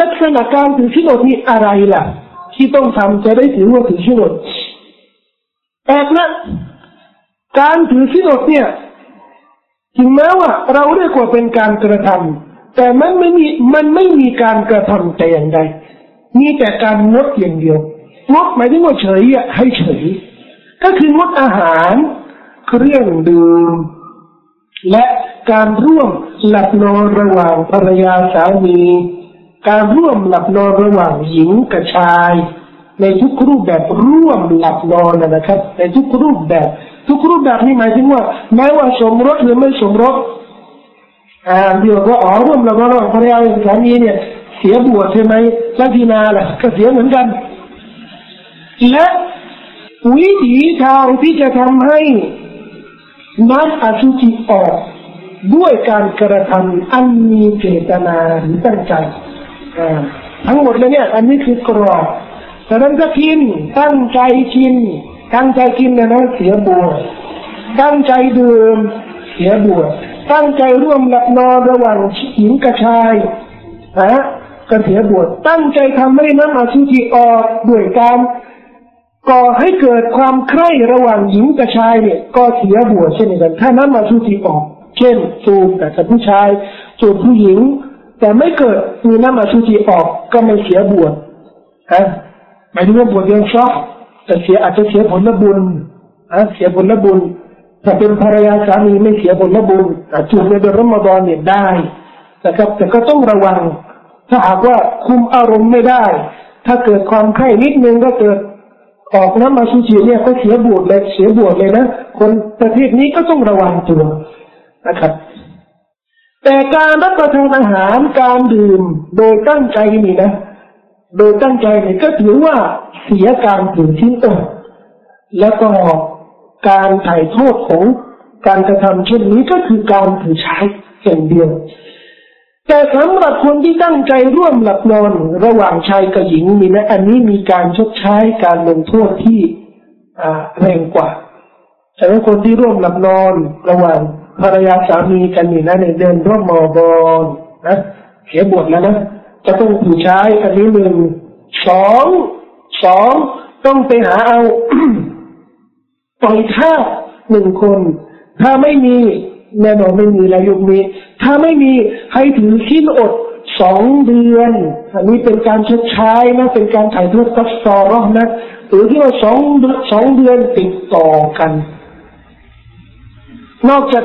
ลักษณะการถือชิโนดนี่อะไรล่ะ ที่ต้องทำจะได้ถือว่าถือชิโนดแอกนะการถือชิโนดเนี่ยถึงแม้ว่าเราเรียกว่าเป็นการกระทำแต่มันไม่มีมันไม่มีการกระทำแต่อย่างใดมีแต่การงดอย่างเดียวงดหมายถึงว่าเฉยอะให้เฉย ก็คืองดอาหารเครื่องดื่มและการร่วมหลับนอนระหว่างภรรยาสามี การร่วมหลับนอนระหว่างหญิงกับชาย ในทุกรูปแบบร่วมหลับนอนนะครับ ในทุกรูปแบบ ทุกรูปแบบนี้หมายถึงว่า แม้ว่าสมรสหรือไม่สมรสอ่าเดี๋ยวก็อ๋อร่วมหลับนอนระหว่างภรรยาสามีเนี่ย เสียบวชใช่ไหมแล้วทีนาล่ะก็เสียเหมือนกัน และวิธีทางที่จะทำให้น้ำอสุจิออก ด้วยการกระทำอันมีเจตนาหรือตั้งใจ ทั้งหมดเลยเนี่ย อันนี้คือกรอบแต่นั้นก็กิน ตั้งใจกิน ตั้งใจกินนะนะเสียบัวตั้งใจดื่มเสียบัวตั้งใจร่วมหลับนอนระหว่างหญิงกับชายฮะก็เสียบวชตั้งใจทำให้น้ำอสุจิออกด้วยการก่อให้เกิดความใคร่ระหว่างหญิงกับชายเนี่ย ก็เสียบวชเช่นกันถ้าน้ำอสุจิออก เช่นจูบแต่ผู้ชายจูบผู้หญิง แต่ไม่เกิดมีน้ำอสุจิออกก็ไม่เสียบวชฮะหมายถึงว่าบวชยังชอบแต่เสียอาจจะเสียผลบุญฮะเสียผลบุญถ้าเป็นภรรยาสามีไม่เสียผลบุญจูบในเดือนรอมฎอนเนี่ยได้นะครับ แต่ก็ต้องระวัง ถ้าหากว่าคุมอารมณ์ไม่ได้ ถ้าเกิดความไข้นิดนึงก็เกิดออกน้ำมาสุจิเนี่ยก็เสียบวชเลยเสียบวชเลยนะคนประเทศนี้ก็ต้องระวังตัวนะครับ แต่การรับประทานอาหารการดื่มโดยตั้งใจนี่นะ โดยตั้งใจนี่ก็ถือว่าเสียการถือชิ้นตนแล้วก็การถ่ายโทษของการกระทำเช่นนี้ก็คือการถือใช้อย่างเดียว แต่สำหรับคนที่ตั้งใจร่วมหลับนอนระหว่างชายกับหญิงมีนะ อันนี้มีการชดใช้การลงโทษที่แรงกว่าแต่ว่าคนที่ร่วมหลับนอนระหว่าง ภรรยาสามีกันนี่นะในเดือนร่วมมอบอนนะเสียบทแล้วนะจะต้องถูกใช้อันนี้หนึ่งสองสองต้องไปหาเอาปล่อยท่าหนึ่งคน ถ้าไม่มีแน่นอนไม่มีแล้วยุคนี้ ถ้าไม่มีให้ถือขิ้นอดสองเดือน อันนี้เป็นการชดใช้นะเป็นการถ่ายทอดตัฟซอรอนะหรือที่ว่าสองสองเดือนติดต่อกัน นอกจาก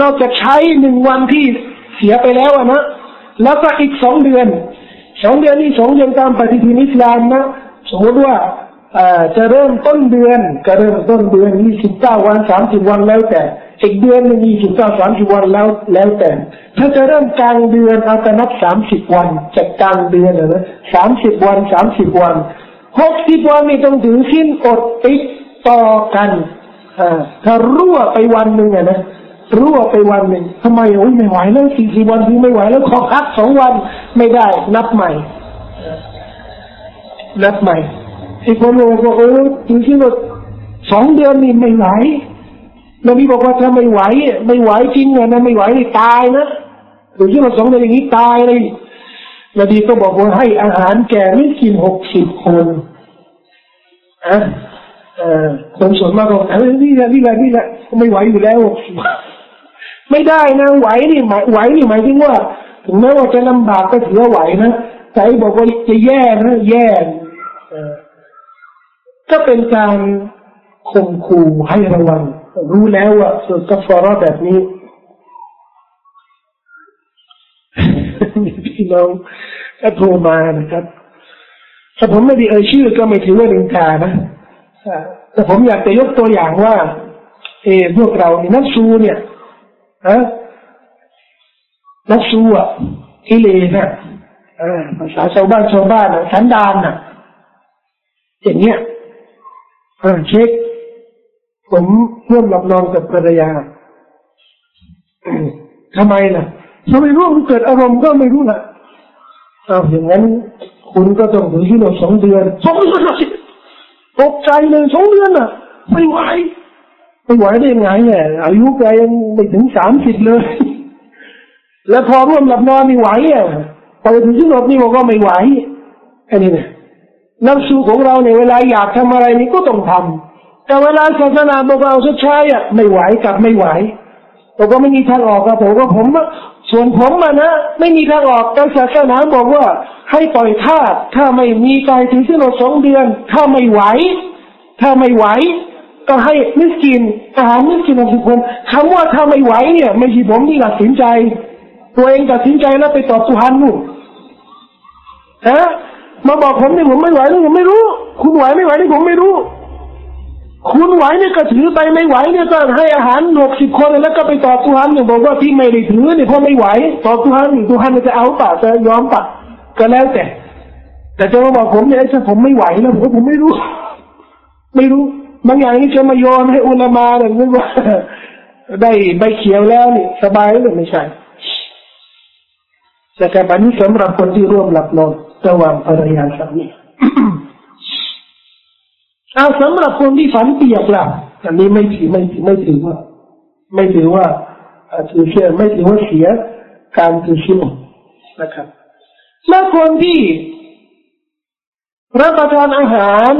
นอกจากใช้หนึ่งวันที่เสียไปแล้วนะแล้วก็อีกสองเดือนสองเดือนนี่สองเดือนตามปฏิทินอิสลามนะสมมติว่าจะเริ่มต้นเดือนก็เริ่มต้นเดือนยี่สิบเก้าวันสามสิบวันแล้วแต่อีกเดือนหนึ่งยี่สิบเก้าสามสิบวันแล้วแล้วแต่ ถ้าจะเริ่มกลางเดือนเอาแต่นับสามสิบวันจากกลางเดือนนะสามสิบวันสามสิบวันหกสิบวันนี่ต้องถึงสิ้นอดติดต่อกันถ้ารั่วไปวันหนึ่งนะ รั่วไปวันหนึ่งทำไมโอ้ยไม่ไหวแล้วสี่สิบวันที่ไม่ไหวแล้วขอพักสองวันไม่ได้ นับใหม่ นับใหม่อีกคนบอกเออจริงๆว่าสองเดือนนี่ไม่ไหวนบีบอกว่าถ้าไม่ไหว ไม่ไหวจริงนะไม่ไหวตายนะหรือที่มาสองเดือนอย่างนี้ตายเลยนบีก็บอกว่าให้อาหารแก่ไม่กินหกสิบคนอะคนส่วนมากบอกเออนี่แหละนี่แหละนี่แหละไม่ไหวอยู่แล้ว ไม่ได้นะไหวนี่หมายไหวนี่หมายถึงว่า ถึงแม้ว่าจะลำบากก็ถือว่าไหวนะใจบอกว่าจะแย่นะแย่ก็เป็นการข่มขู่ให้ระวัง รู้แล้วว่าสุดกัฟารแบบนี้พี่น้องก็โทรมานะครับถ้าผมไม่ได้เอ่ยชื่อก็ไม่ถือว่าลิงกานะแต่ผมอยากจะยกตัวอย่างว่า เออพวกเรานี่นักซูเนี่ย ฮะนักซูอะกิเลสอะภาษาชาวบ้านชาวบ้านอะสันดานอะ อย่างเงี้ยเช็ค ผมร่วมหลับนอนกับภรรยาทำไมล่ะทำไมรู้มันเกิดอารมณ์ก็ไม่รู้ล่ะเอาอย่างนั้น คุณก็ต้องถึงที่เราสองเดือนสองเดือนตกใจเลยสองเดือนอะ ไม่ไหว ไม่ไหวได้ยังไงเนี่ยอายุแกยังไม่ถึงสามสิบเลย แล้วพอร่วมหลับนอนไม่ไหวอะพอถึงที่หนดนี่บอกว่าไม่ไหวอันนี้นะนักสู้ของเราในเวลาอยากทำอะไรนี่ก็ต้องทำแต่เวลาศาสนาบอกเราสุดท้ายอะไม่ไหวกับไม่ไหวผมก็ไม่มีทางออกครับผมก็ผมส่วนผมมานะไม่มีทางออกแต่ศาสนาบอกว่า ให้ปล่อยทาสถ้าไม่มีกายถึงที่หนดสองเดือน ถ้าไม่ไหว ถ้าไม่ไหว ก็ให้มิสกินอาหารมิสกินทุกคนคำว่าถ้าไม่ไหวเนี่ยไม่ใช่ผมที่ตัดสินใจ ตัวเองตัดสินใจแล้วไปตอบสุฮันนู่นฮะมาบอกผมเนี่ยผมไม่ไหวนี่ผมไม่รู้ คุณไหวไม่ไหวนี่ผมไม่รู้ คุณไหวเนี่ยก็ถือไปไม่ไหวเนี่ยก็ให้อาหารหกสิบคนแล้วก็ไปตอบสุฮันเนี่ยบอกว่าที่ไม่ได้ถือเนี่ยเพราะไม่ไหวตอบสุฮันสุฮันจะเอาปะจะยอมปะก็แล้วแต่ แต่จะมาบอกผมเนี่ยถ้าผมไม่ไหวแล้วผมผมไม่รู้ ไม่รู้ บางอย่างนี่จะมาโยนให้อุลามาเนี่ยนึกว่าได้ใบเขียวแล้วนี่สบายหรือไม่ใช่แต่การบันนี้สำหรับคนที่ร่วมหลับนอนระหว่างภรรยาสามีเอาสำหรับคนที่ฝันเปียกล่ะอันนี้ไม่ถือไม่ถือไม่ถือว่า ไม่ถือว่าถือเชื่อไม่ถือว่าเสียการถือชื่อนะครับและคนที่รับประทานอาหาร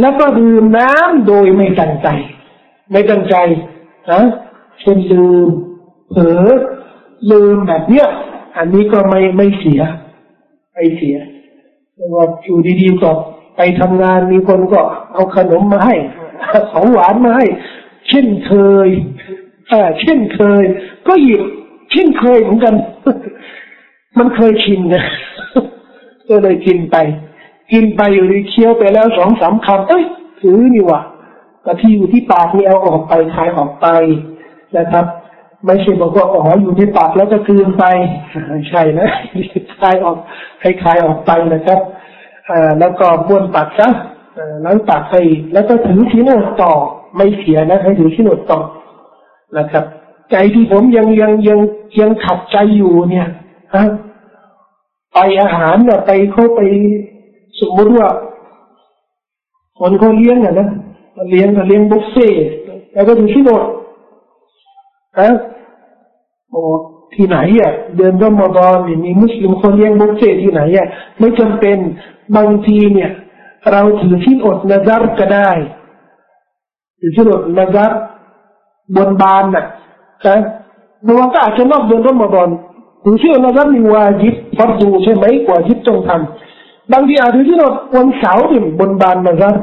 แล้วก็ดื่มน้ำโดยไม่ตั้งใจ ไม่ตั้งใจนะเช่นลืมเผลอลืมแบบเนี้ยอันนี้ก็ไม่ไม่เสียไม่เสียว่าอยู่ดีๆก็ไปทำงานมีคนก็เอาขนมมาให้ของหวานมาให้ เช่นเคยอ่าเช่นเคย ก็หยิบเช่นเคยเหมือนกัน มันเคยชินนะก็เลยกินไป กินไปอยู่ดีเคี้ยวไปแล้วสองสามคำเอ้ยถือนี่วะกะที่อยู่ที่ปากนี่เอาออกไปคายออกไปนะครับ ไม่ใช่บอกว่าอ๋ออยู่ในปากแล้วจะคืนไปใช่นะคายออกให้คายออกไปนะครับอ่าแล้วก็บ้วนปากซะล้างปากให้แล้วก็ถือที่โนดต่อไม่เสียนะให้ถือที่โนดต่อนะครับ ใจที่ผมยังยังยังยังขัดใจอยู่เนี่ยฮะไปอาหารเนี่ยไปเข้าไป สมมติว่าคนเขาเลี้ยงอะนะเลี้ยงเลี้ยงบุฟเฟ่แล้วก็ดูที่โนดนะโอ้ที่ไหนอะเดือนรอมฎอนเนี่ยมีมุสลิมคนเลี้ยงบุฟเฟ่ที่ไหนอะไม่จำเป็นบางทีเนี่ย เราถือที่อดนะจัรก็ได้ถือที่อดนะจัรบนบานน่ะนะบางวันก็อาจจะนอกเดือนรอมฎอนถือที่อดนะจัรมีวาจิบฟัรดูใช่ไหมวาจิบต้องทำ บางทีอาจจะที่เราวันเสาร์ถึงบนบานนะครับ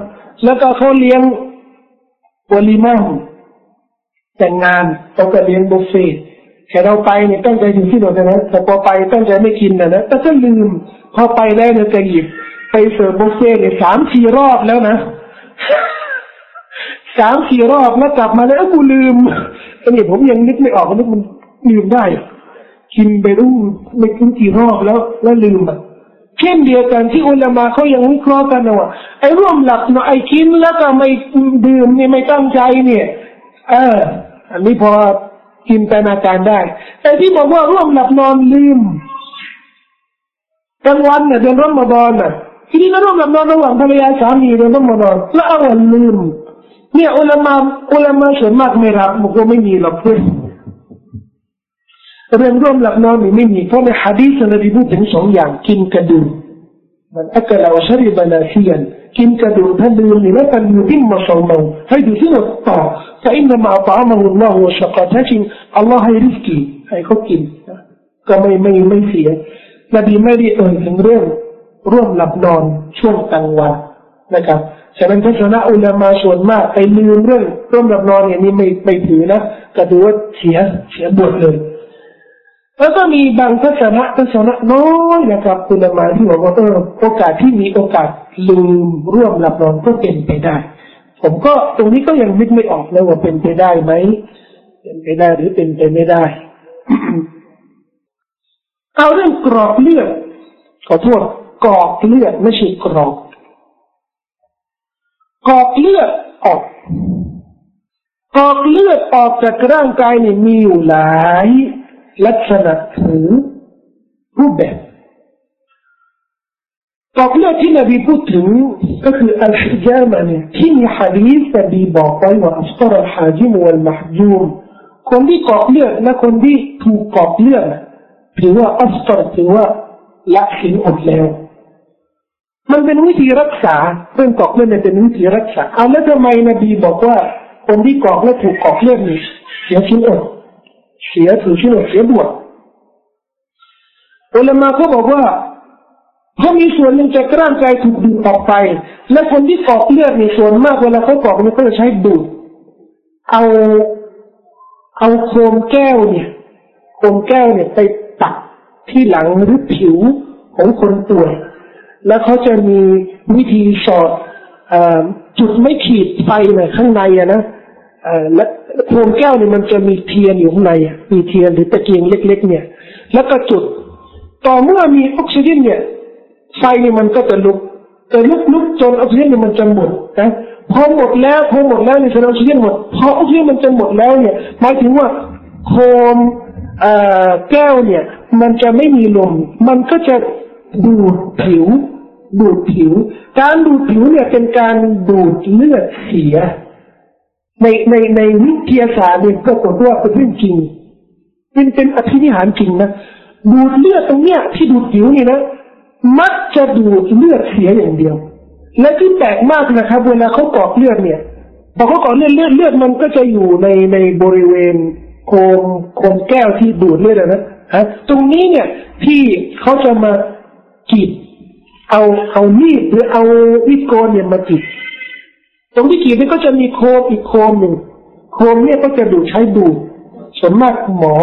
แล้วก็เขาเลี้ยงวอลีมาแต่งงานเขาก็เลี้ยงบุฟเฟ่แค่เราไปเนี่ยตั้งใจอยู่ที่โน่นนะแต่พอไปตั้งใจไม่กินนะนะแต่ก็ลืมพอไปแล้วเนี่ยจะหยิบไปเสิร์ฟบุฟเฟ่เนี่ยสามสี่รอบแล้วนะสามสี่รอบแล้วกลับมาแล้วกูลืมอันนี้ผมยังนึกไม่ออกนึกมันลืมได้ กินไปรู้ไม่รู้กี่รอบแล้วแล้วลืมอะ เช่นเดียวกันที่อุลามาเขายังวิเคราะห์กันว่าไอ้ร่วมหลับเนาะไอ้กินแล้วก็ไม่ดื่มนี่ไม่ตั้งใจเนี่ยเอออันนี้พอกินไปนาการได้ แต่ที่บอกว่าร่วมหลับนอนลืมกลางวันเนี่ยเดือนรอมฎอนน่ะทีนี้ก็ร่วมหลับนอนระหว่างภรรยาสามีเดือนรอมฎอนแล้วเอาลืม เนี่ยอุลามาอุลามาส่วนมากไม่รับมันก็ไม่มีหรอกเพื่อน เรื่องร่วมหลับนอนนี่ไม่มีเพราะในฮะดีษนบีพูดถึงสองอย่างกินกระดูกมันอักลาวชริบนาซียนกินกระดูกถ้าดื่มนี่แล้วมันอยู่ที่มาสองเรให้ดูที่เราต่อแต่อินนามาตามาหุลลอฮฺสักแท้จริงอัลลอฮ์ให้ริสกีให้เขากินก็ไม่ไม่ไม่เสียนบีไม่ได้เอ่ยถึงเรื่องร่วมหลับนอนช่วงกลางวันนะครับฉะนั้นทัศนะอุลามาส่วนมากไปลืมเรื่องร่วมหลับนอนอย่างนี้ไม่ไม่ถือนะก็ถือว่าเสียเสียบวชเลย แล้วก็มีบางทัศนะทัศนะน้อยนะครับคุณมาที่บอกว่าเออโอกาสที่มีโอกาสลืมร่วมหลับนอนก็เป็นไปได้ ผมก็ตรงนี้ก็ยังนึกไม่ออกเลยว่าเป็นไปได้ไหมเป็นไปได้หรือเป็นไปไม่ได้ เอาเรื่องกรอกเลือดขอโทษกรอกเลือดไม่ใช่กรอกกรอกเลือดออกกรอกเลือดออกจากร่างกายเนี่ยมีอยู่หลาย ลักษณะถือรูปแบบตอกเลือดที่นบีพูดถึงก็คืออัลฮิจามาเนี่ยที่มีฮะดีษนบีบอกไว้ว่าอัฟตรอัลฮาจิมวัลมหจูมคนที่กอกเลือดและคนที่ถูกกอกเลือดถือว่าอัฟตรถือว่าละสินอดแล้ว มันเป็นวิธีรักษาเรื่องกอกเลือดเป็นวิธีรักษาเอาแล้วทำไมนบีบอกว่า คนที่กอกและถูกกอกเลือดนี่เสียชิ้นอด เสียถือชิ้นอเสียบวชอุลามาเขาบอกว่าเพรามีส่วนหนึ่งจากร่างกายถูกดูดออกไป และคนที่กอกเลือดในส่วนมากเวลาเขากอกเนี่ยเขาจะใช้ดูดเอาเอาโคมแก้วเนี่ยโคมแก้วเนี่ยไปตักที่หลังหรือผิวของคนป่วยแล้วเขาจะมีวิธีสอดจุดไม่ขีดไฟเนี่ยข้างในอะนะและ โคมแก้วเนี่ยมันจะมีเทียนอยู่ข้างในมีเทียนหรือตะเกียงเล็ก ๆ เนี่ย แล้วก็จุด ต่อเมื่อมีออกซิเจนเนี่ย ไฟเนี่ยมันก็จะลุกจะลุกลุกจนออกซิเจนมันจะหมดนะพอหมดแล้วพอหมดแล้วนี่แสดงออกซิเจนหมดพอออกซิเจนมันจะหมดแล้วเนี่ยหมายถึงว่าโคมแก้วเนี่ย มันจะไม่มีลม มันก็จะดูดผิว ดูดผิว การดูดผิวเนี่ยเป็นการดูดเลือดเสีย ในในในวิทยาศาสตร์เนี่ยก็บอกว่าเป็นเรื่องจริงเป็นเป็นอภินิหารจริงนะดูดเลือดตรงเนี้ยที่ดูดผิวนี่นะมักจะดูดเลือดเสียอย่างเดียว และที่แปลกมากนะครับ เวลาเขากอกเลือดเนี่ยพอเขากอกเลือดเลือดเลือดมันก็จะอยู่ในในบริเวณโคมโคมแก้วที่ดูดเลือดนะฮะตรงนี้เนี่ยที่เขาจะมากีดเอาเอามีดหรือเอาวิโกนเนี่ยมากีด ตรงที่กีดนี่ก็จะมีโคมอีกโคมหนึ่งโคมเนี่ยก็จะดูดใช้ดูดส่วนมากหมอ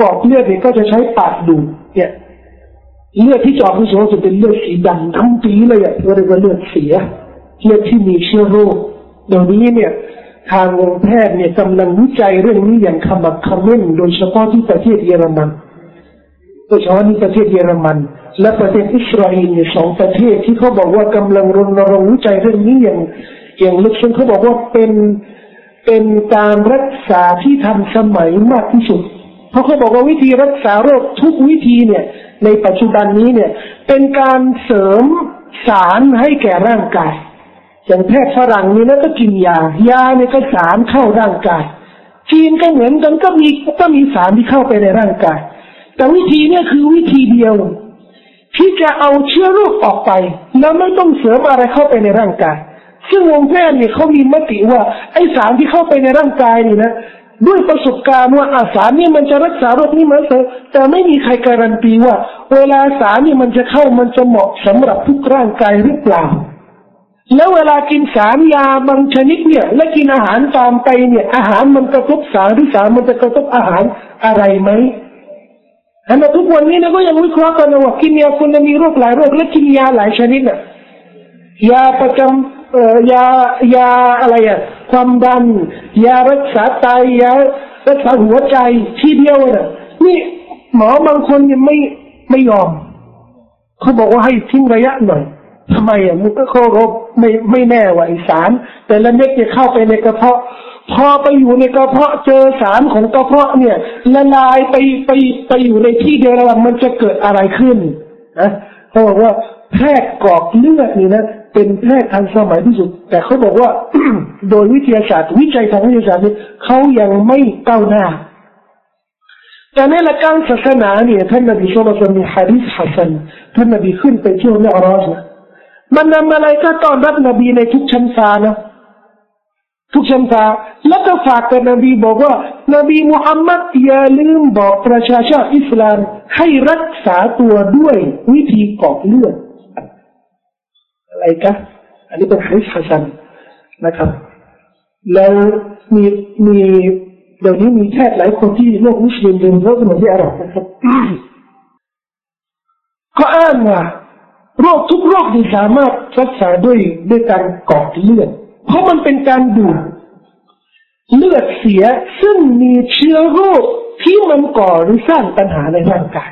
กอกเลือดเนี่ยก็จะใช้ปากดูดเนี่ยเลือดที่จอกที่สองจะเป็นเลือดสีดำทั้งปีเลยอะเรียกว่าเลือดเสียเลือดที่มีเชื้อโรคเดี๋ยวนี้เนี่ย ทางวงแพทย์เนี่ยกำลังวิจัยเรื่องนี้อย่างขมักขม้นโดยเฉพาะที่ประเทศเยอรมันโดยเฉพาะที่ประเทศเยอรมัน และประเทศอิสราเอลเนี่ยสองประเทศที่เขาบอกว่ากำลังรณรงค์วิจัยเรื่องนี้อย่าง อย่างลึกซึ้งเขาบอกว่าเป็นเป็นการรักษาที่ทันสมัยมากที่สุด เพราะเขาบอกว่าวิธีรักษาโรคทุกวิธีเนี่ย ในปัจจุบันนี้เนี่ย เป็นการเสริมสารให้แก่ร่างกายอย่างแพทย์ฝรั่งนี่นะก็กินยายาเนี่ยก็สารเข้าร่างกาย จีนก็เหมือนกันก็มีก็มีสารที่เข้าไปในร่างกาย แต่วิธีเนี่ยคือวิธีเดียว ที่จะเอาเชื้อโรคออกไป แล้วไม่ต้องเสริมอะไรเข้าไปในร่างกาย ซึ่งวงแพทย์เนี่ยเขามีมติว่าไอสารที่เข้าไปในร่างกายนี่นะด้วยประสบการณ์ว่าอาสารนี่มันจะรักษาโรคนี้มันแต่ไม่มีใครการันตีว่า เวลาสารนี่มันจะเข้ามันจะเหมาะสำหรับทุกร่างกายหรือเปล่า แล้วเวลากินสารยาบางชนิดเนี่ย และกินอาหารตามไปเนี่ย อาหารมันกระทบสารหรือสารมันจะกระทบอาหารอะไรไหมอันนั้นทุกวันนี้นะก็ยังวิเคราะห์กันว่ากินยาคนมีโรคหลายโรคและกินยาหลายชนิดน่ะ ยาประจำเอ่อยายาอะไรอะความดัน ยารักษาไตยารักษาหัวใจทีเดียวน่ะนี่หมอบางคนยังไม่ไม่ยอมเขาบอกว่าให้ทิ้งระยะหน่อยทำไมอะมันก็เขาไม่ไม่แน่ว่าไอสาร แต่ละเม็ดจะเข้าไปในกระเพาะ พอไปอยู่ในกระเพาะเจอสารของกระเพาะเนี่ย ละลายไปไปไปอยู่ในที่เดียวกันมันจะเกิดอะไรขึ้นนะเขาบอกว่าแพทย์กรอกเลือดนี่นะ เป็นแพทย์ทันสมัยที่สุด แต่เขาบอกว่า โดยวิทยาศาสตร์ วิจัยทางวิทยาศาสตร์นี่เขายังไม่ก้าวหน้า แต่ในหลักการศาสนาเนี่ยท่านนบีสุลต่านมีฮะดิษฮัสซันท่านนบีขึ้นไปเที่ยวเมอราจนะมันนำอะไรก็ต้อนรับนบีในทุกชั้นฟ้านะทุกชั้นฟ้าแล้วก็ฝากกับนบีบอกว่านบีมุฮัมมัดอย่าลืมบอกประชาชาติอิสลามให้รักษาตัวด้วยวิธีกอกเลือด อะไรกันอันนี้เป็นฮะดิษฮัสันนะครับ แล้วมีมีเดี๋ยวนี้มีแพทย์หลายคนที่โลกมุสลิมเดินเข้ามาที่อาหรับนะครับก็อ้างว่าโรคทุกโรคที่สามารถรักษาด้วยด้วยการกอกเลือด เพราะมันเป็นการดูดเลือดเสียซึ่งมีเชื้อโรคที่มันก่อหรือสร้างปัญหาในร่างกาย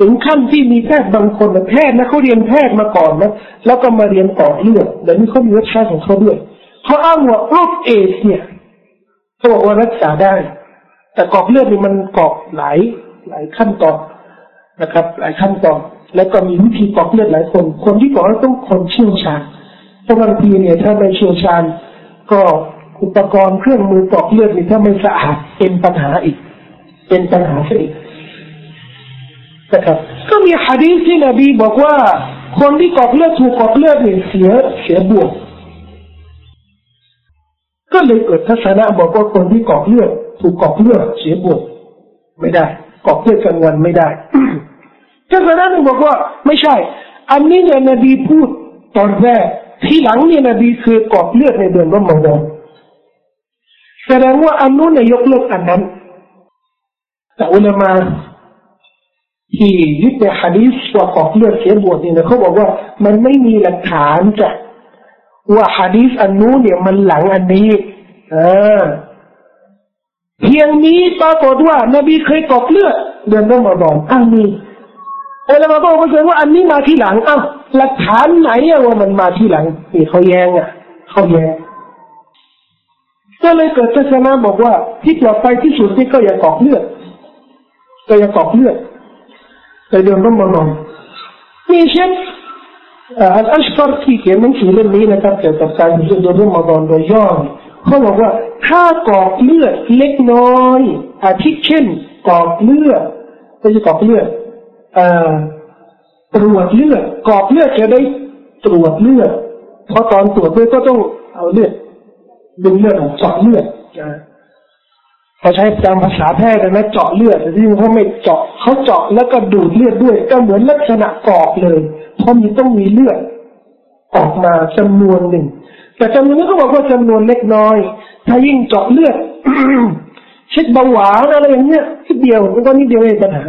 ถึงขั้นที่มีแพทย์บางคนแพทย์นะเขาเรียนแพทย์มาก่อนนะแล้วก็มาเรียนต่อเลือดแต่นี่เขามีวิชาของเขาด้วยเขาอ้างว่าโรคเอสเนี่ยเขาบอกว่ารักษาได้ แต่กอกเลือดนี่มันกอกหลายหลายขั้นตอนนะครับ หลายขั้นตอน แล้วก็มีวิธีกอกเลือดหลายคน คนที่กอกต้องคนเชี่ยวชาญเพราะบางทีเนี่ย ถ้าไม่เชี่ยวชาญ ก็อุปกรณ์เครื่องมือกอกเลือดนี่ถ้าไม่สะอาดเป็นปัญหาอีก เป็นปัญหาอีก นะครับก็มีฮะดีษที่นบีบอกว่า คนที่กอกเลือดถูกกอกเลือดเนี่ยเสียเสียบวกก็เลยเกิดทัศนะบอกว่าคนที่กอกเลือดถูกกอกเลือดเสียบวกไม่ได้กอกเลือดกลางวันไม่ได้ทัศนะหนึ่งบอกว่าไม่ใช่ อันนี้เนี่ยนบีพูดตอนแรกที่หลังเนี่ยนบีคือกอกเลือดในเดือนรอมฎอนแสดงว่าอันนู้นเนี่ยยกเลิกอันนั้น แต่อุลามา ที่ยึดในฮะดีษว่ากอกเลือดเสียบวชเนี่ยเขาบอกว่ามันไม่มีหลักฐานจ้ะว่าฮะดีษอันนู้นเนี่ยมันหลังอันนี้อ่าเพียงนี้ปรากฏว่านบีเคยกอกเลือดเดือนรอมฎอนอ้าวมีเอลมาบอกมาเสดว่าอันนี้มาที่หลังอ้าวหลักฐานไหนอะว่ามันมาที่หลังนี่เขาแย้งอะเขาแย้งก็เลยเกิดทัศนะบอกว่าที่ปลอดภัยที่สุดที่ก็อย่ากอกเลือดก็อย่ากอกเลือด เดือนรอมฎอนมีเช่นอัลอัชฟาร์ที่เขียนหนังสือเล่มนี้นะครับเกี่ยวกับการอยู่เดือนรอมฎอนโดยย่อเขาบอกว่าถ้ากอกเลือดเล็กน้อยอาทิเช่นกอกเลือดไม่ใช่กอกเลือดตรวจเลือดกอกเลือดจะได้ตรวจเลือดเพราะตอนตรวจเลือดก็ต้องเอาเลือดดึงเลือดออกเจาะเลือด เขาใช้ตามภาษาแพทย์นะเจาะเลือดแต่ที่เขาไม่เจาะเขาเจาะแล้วก็ดูดเลือดด้วย ก็เหมือนลักษณะกรอกเลยเพราะมีต้องมีเลือดออกมาจำนวนหนึ่ง แต่จำนวนนี้เขาบอกว่าจำนวนเล็กน้อย ถ้ายิ่งเจาะเลือดเช็ดเบาหวานอะไรอย่างเงี้ยทีเดียวมันก็นิดเดียวเองปัญหา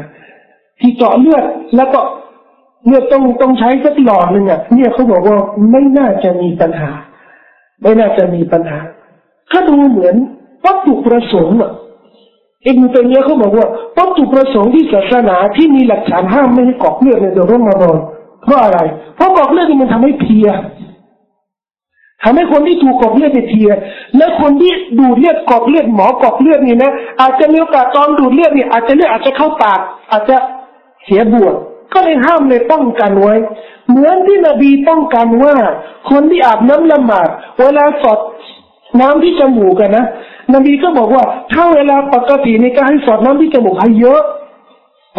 ที่เจาะเลือดแล้วก็เลือดต้องต้องใช้สักหลอดหนึ่งอะเนี่ยเขาบอกว่าไม่น่าจะมีปัญหา ไม่น่าจะมีปัญหา ถ้าดูเหมือน วัตถุประสงค์อะอินตัวนี้เขาบอกว่าวัตถุประสงค์ที่ศาสนาที่มีหลักฐานห้ามไม่ให้กอกเลือดในเดือนรอมฎอนเพราะอะไร เพราะกอกเลือดที่มันทำให้เพียทำให้คนที่ถูกกอกเลือดเพีย และคนที่ดูดเลือดกอกเลือดหมอกอกเลือดนี่นะอาจจะมีโอกาสตอนดูดเลือดเนี่ยอาจจะเลือดอาจจะเข้าปากอาจจะเสียบวชก็เลยห้ามเลยป้องกันไว้ เหมือนที่นบีป้องกันว่า คนที่อาบน้ำละหมาดเวลาสดน้ำที่จมูกกันนะ นบีก็บอกว่า ถ้าเวลาปกติในการให้สอดน้ำที่จมูกให้เยอะ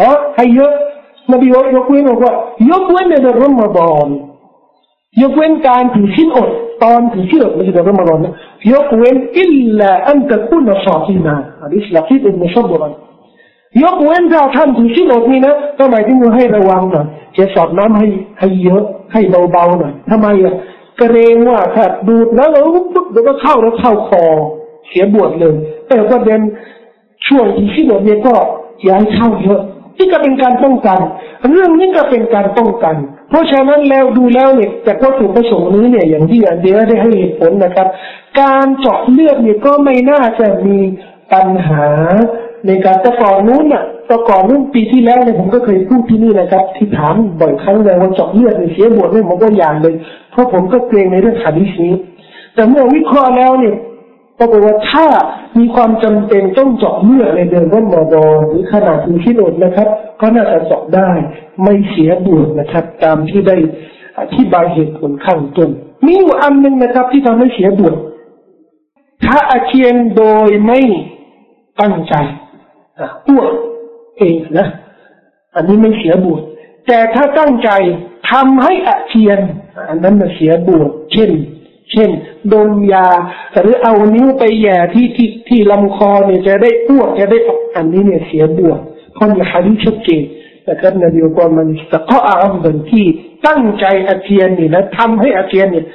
ฮะให้เยอะนบียกเว้นบอกว่ายกเว้นในเดือนรอมฎอนยกเว้นการถือชิ้นอดตอนถือชิ้นอดไม่ใช่เดือนรอมฎอนนะยกเว้นอิลลาอันตะคุนซาตินาอันนี้สลักที่เป็นมุชบรันยกเว้นถ้าท่านถือชิ้นอดนี่นะก็หมายถึงว่าให้ระวังหน่อยจะสอดน้ำให้ให้เยอะให้เบาๆหน่อยทำไมอะเกรงว่าถ้าดูดแล้วแล้วปุ๊บเดี๋ยวก็เข้าแล้วเข้าคอ เสียบวชเลย แต่ประเด็นช่วงที่ชิ้นอดเนี่ยก็ย้ายเข้าเยอะที่ก็เป็นการป้องกัน เรื่องนี้ก็เป็นการป้องกัน เพราะฉะนั้นแล้วดูแล้วเนี่ยจากวัตถุประสงค์นี้เนี่ยอย่างที่อาเดียได้ให้เหตุผลนะครับ การเจาะเลือดเนี่ยก็ไม่น่าจะมีปัญหาในการแต่ก่อนนู้นน่ะแต่ก่อนนู้นปีที่แล้วเนี่ยผมก็เคยพูดที่นี่นะครับ ที่ถามบ่อยครั้งเลยว่าเจาะเลือดเสียบวชเนี่ยผมก็อย่างเลย เพราะผมก็เกรงในเรื่องขาดินี้แต่เมื่อวิเคราะห์แล้วเนี่ย ปรากว่าถ้ามีความจำเป็นต้องเจาะเลือดในเดือนร่มอดอนหรือขนาดถึงที่โนดนะครับ ก็น่าจะเจาะได้ไม่เสียบุญนะครับ ตามที่ได้อธิบายเหตุผลข้างต้นมีอยู่อันหนึ่งนะครับ ที่ทำให้เสียบุญถ้าอาเจียนโดยไม่ตั้งใจอ้วกเองนะ อันนี้ไม่เสียบุญแต่ถ้าตั้งใจทำให้อาเจียนอันนั้นเสียบุญเช่น เช่นดมยา หรือเอานิ้วไปแย่ที่ที่ที่ลำคอเนี่ยจะได้อ้วกจะได้อันนี้เนี่ยเสียบวกเพราะมีฮะดีชัดเจนนะครับนบีบอกว่ามันสะก็อาบนที่ตั้งใจอาเจียนนี่นะทำให้อาเจียนเนี่ย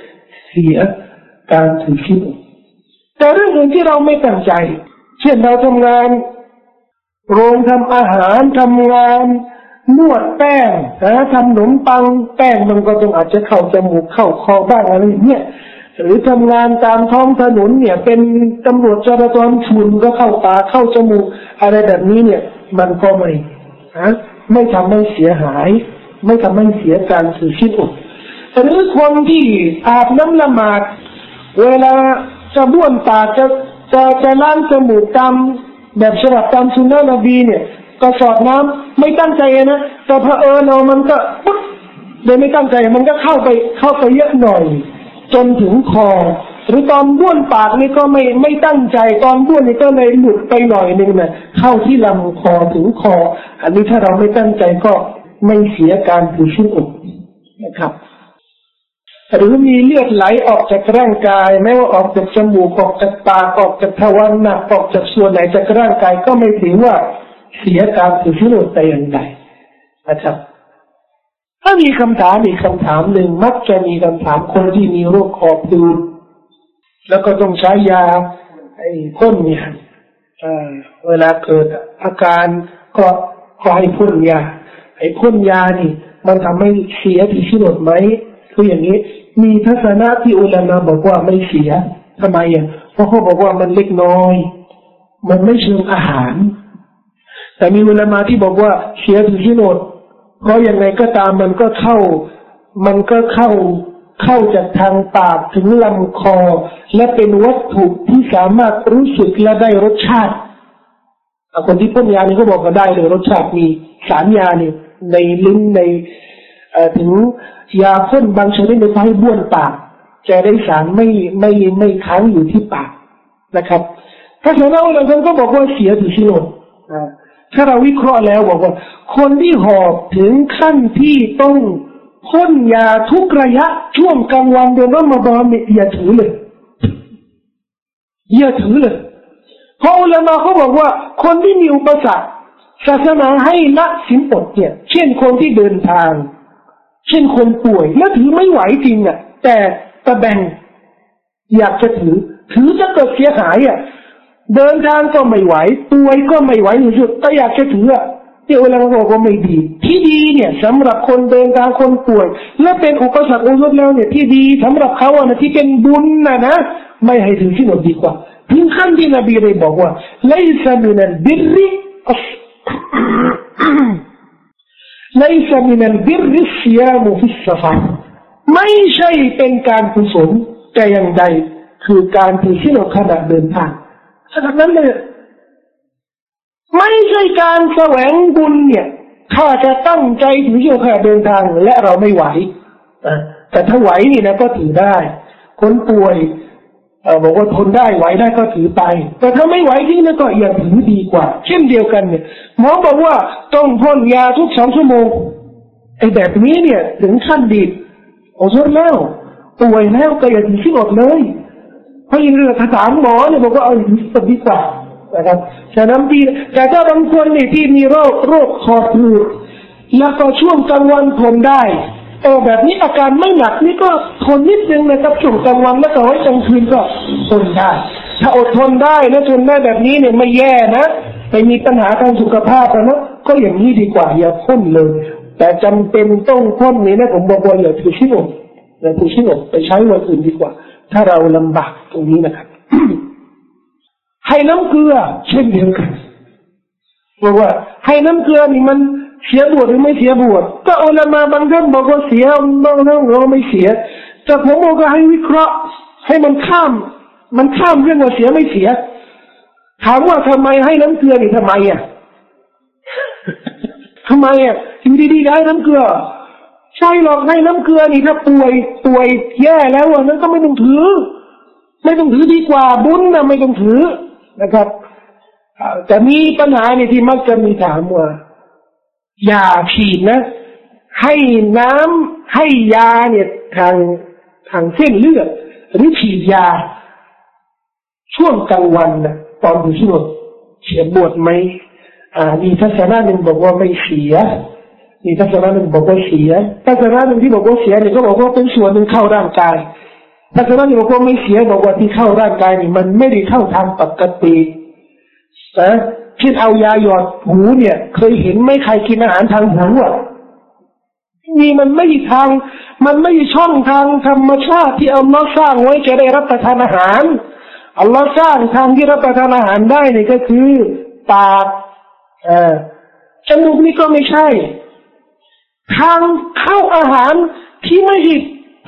เสียการถือชีวิตแต่เรื่องอื่นที่เราไม่ตั้งใจ เช่นเราทำงาน โรงทำอาหารทำงานนวดแป้งนะทำขนมปังแป้งมันก็ต้องอาจจะเข้าจมูกเข้าคอบ้างอะไรเนี่ย หรือทำงานตามท้องถนนเนี่ย เป็นตำรวจจราจรชุนก็เข้าตาเข้าจมูกอะไรแบบนี้เนี่ย มันก็ไม่ฮะไม่ทำให้เสียหาย ไม่ทำให้เสียการสื่อชิ้นอกหรือคนที่อาบน้ำละหมาด เวลาจะบ้วนปากจะจะจะล้างจมูกตามแบบฉบับตามสุนนะนบีเนี่ยก็สอดน้ำไม่ตั้งใจนะ แต่พอเออเรามันก็ปุ๊บโดยไม่ตั้งใจมันก็เข้าไปเข้าไปเยอะหน่อย จนถึงคอ หรือตอนบ้วนปากนี่ก็ไม่ไม่ตั้งใจตอนบ้วนนี่ก็เลยหลุดไปหน่อยหนึ่งนะเข้าที่ลำคอถึงคอ อันนี้ถ้าเราไม่ตั้งใจก็ไม่เสียการถือชิ้นอกนะครับ หรือมีเลือดไหลออกจากร่างกาย ไม่ว่าออกจากจมูกออกจากปากออกจากทวารหนักออกจากส่วนไหนจากร่างกายก็ไม่ถือว่าเสียการถือชิ้นอกแต่อย่างใดนะครับ ถ้ามีคำถามอีกคำถามหนึ่งมักจะมีคำถามคนที่มีโรคขอบดูดแล้วก็ต้องใช้ยาไอ้พ่นเนี่ยเวลาเกิดอาการก็ก็ให้พ่นยาไอ้พ่นยานี่ มันทำให้เสียที่ชินดไหมคืออย่างนี้ มีทัศนะที่อุลามาบอกว่าไม่เสียทำไมอะเพราะเขาบอกว่ามันเล็กน้อย มันไม่เชิงอาหาร แต่มีอุลามาที่บอกว่าเสียที่ชินด เพราะยังไงก็ตามมันก็เข้า มันก็เข้าเข้าจากทางปากถึงลำคอ และเป็นวัตถุที่สามารถรู้สึกและได้รสชาติคนที่พ่นยานี่ก็บอกก็ได้เลยรสชาติมีสารยาเนี่ยในลิ้นในถึงยาพ่นบางชนิดในให้บ้วนปาก จะได้สารไม่ไม่ไม่ค้างอยู่ที่ปากนะครับถ้าฉะนั้นเราก็บอกว่าเสียถึงชิโนถ้าเราวิเคราะห์แล้วบอกว่า คนที่หอบถึงขั้นที่ต้องพ่นยาทุกระยะช่วงกลางวันเดือนรอมฎอนเนี่ยอย่าถือเลยอย่าถือเลยเพราะอุลามาเขาบอกว่า คนที่มีอุปสรรคศาสนาให้ละสินอดเนี่ย เช่นคนที่เดินทาง เช่นคนป่วยแล้วถือไม่ไหวจริงอะ แต่ตะแบงอยากจะถือ ถือจะเกิดเสียหายอะ เดินทางก็ไม่ไหว ป่วยก็ไม่ไหวอยู่สุดแต่อยากจะถืออะ ที่อุลามาบอกว่าไม่ดี ที่ดีเนี่ยสำหรับคนเดินทางคนป่วย และเป็นอุปสรรคอุยแล้วเนี่ยที่ดีสำหรับเขาอะนะที่เป็นบุญนะนะไม่ให้ถือที่หนดีกว่าถึงขั้นที่นบีได้บอกว่าไลซามินัลบิริไลซามินัลบิริสยามุฟิสฟาไม่ใช่เป็นการกุศลแต่อย่างใด คือการที่ที่เราขณะเดินทางฉะนั้นเลย ไม่ใช่การแสวงบุญเนี่ยถ้าจะตั้งใจถึงที่เราขณะเดินทางและเราไม่ไหวแต่ถ้าไหวนี่นะก็ถือได้ คนป่วยบอกว่าทนได้ไหวได้ก็ถือไป แต่ถ้าไม่ไหวจริงนก็อย่าถือดีกว่า เช่นเดียวกันเนี่ยหมอบอกว่าต้องพ่นยาทุกสองชั่วโมงไอ้แบบนี้เนี่ย ถึงขั้นดีดโอ้ยแล้วป่วยแล้วก็อย่าถือที่อดเลยเพราะยังเรื่องถามหมอเนี่ยบอกว่าเอาถือสติกว่า นะครับฉะนั้นที่แต่ถ้าบางคนนี่ที่มีโรคโรคคอหืดแล้วก็ช่วงกลางวันทนได้เออแบบนี้อาการไม่หนักนี่ก็ทนนิดนึงนะครับช่วงกลางวันแล้วก็ไว้กลางคืนก็ทนได้ถ้าอดทนได้นะทนได้แบบนี้เนี่ยไม่แย่นะไปมีปัญหาทางสุขภาพนะก็อย่างนี้ดีกว่าอย่าพ่นเลย แต่จำเป็นต้องพ่นนี่นะผมบอกว่าอย่าถือชิโนอย่าถือชิโนไปใช้วันอื่นดีกว่า ถ้าเราลำบากตรงนี้นะครับ ให้น้ำเกลือ เช่นเดียวกันบอกว่า ให้น้ำเกลือนี่มันเสียบวชหรือไม่เสียบวชก็อุลามาบางท่านบอกว่าเสียบางท่านบอกว่าไม่เสีย แต่ผมบอกว่าให้วิเคราะห์ ให้มันข้าม มันข้ามเรื่องว่าเสียไม่เสีย ถามว่าทำไมให้น้ำเกลือนี่ทำไมอะทำไมอะอยู่ดีๆให้น้ำเกลือ ใช่หรอกให้น้ำเกลือนี่ถ้าป่วยป่วยแย่แล้วนั้นก็ไม่ต้องถือ ไม่ต้องถือดีกว่าบุญนะไม่ต้องถือ นะครับแต่มีปัญหาในที่มักจะมีถามว่า อย่าฉีดนะ ให้น้ำให้ยาเนี่ยทางทางเส้นเลือดหรือฉีดยา ช่วงกลางวันนะตอนอยู่ที่นเสียบวชไหมอ่า มีทัศนะหนึ่งบอกว่าไม่เสียมีทัศนะหนึ่งบอกว่าเสียทัศนะหนึ่งที่บอกว่าเสียเนี่ยก็บอกว่าเป็นส่วนหนึ่งเข้าร่างกาย ทัศนะหนึ่งบอกว่าไม่เสียบอกว่าที่เข้าร่างกายนี่มันไม่ได้เข้าทางปกตินะที่เอายาหยอดหูเนี่ย เคยเห็นไหมใครกินอาหารทางหูอะมีมันไม่ทาง มันไม่ช่องทางธรรมชาติที่อัลลอฮ์สร้างไว้จะได้รับประทานอาหารอัลลอฮ์สร้างทางที่รับประทานอาหารได้นี่ก็คือปากเออจมูกนี่ก็ไม่ใช่ ทางเข้าอาหารที่ไม่ใช่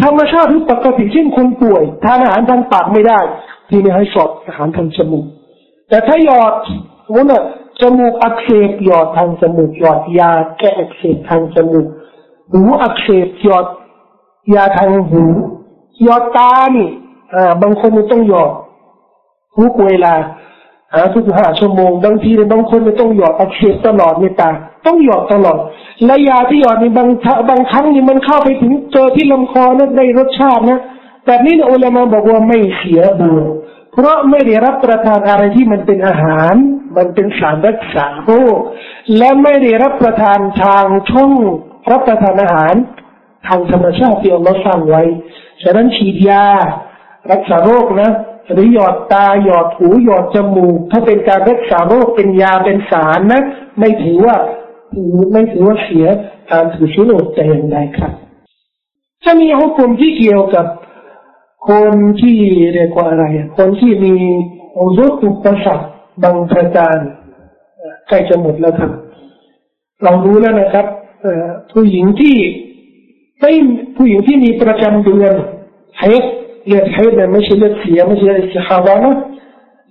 ธรรมชาติหรือปกติเช่นคนป่วย ทานอาหารทางปากไม่ได้ ที่นี่ให้สอดอาหารทางจมูก แต่ถ้าหยอดสมมติว่าจมูกอักเสบหยอดทางจมูกหยอดยาแก้อักเสบทางจมูกหูอักเสบหยอดยาทางหูหยอดตานี่อ่าบางคนมันต้องหยอดทุกเวลาหาทุกห้าชั่วโมงบางทีบางคนต้องหยอดอักเสบตลอดในตา ต้องหยอดตลอด และยาที่หยอดในบางบางครั้งนี่มันเข้าไปถึงเจอที่ลำคอนั้นได้รสชาตินะแบบนี้อุลามะบอกว่าไม่เสียบุญเพราะไม่ได้รับประทานอะไรที่มันเป็นอาหาร มันเป็นสารรักษาโรคและไม่ได้รับประทานทางช่องรับประทานอาหาร ทางธรรมชาติที่อัลลอฮ์สร้างไว้ ฉะนั้นฉีดยา รักษาโรคนะหรือหยอดตาหยอดหูหยอดจมูก ถ้าเป็นการรักษาโรคเป็นยาเป็นสารนะ ไม่ถือว่า ไม่ถือว่าเสียการถือชิโนแต่อย่างใดครับจะมีฮุกมที่เกี่ยวกับคนที่เรียกว่าอะไร คนที่มีอุรุอุปสรรคบางประการใกล้จะหมดแล้วครับ เรารู้แล้วนะครับผู้หญิงที่ไม่ผู้หญิงที่มีประจำเดือนเฮเลือดเฮดเนี่ยไม่ใช่เลือดเสียไม่ใช่เลือดฮาวานะ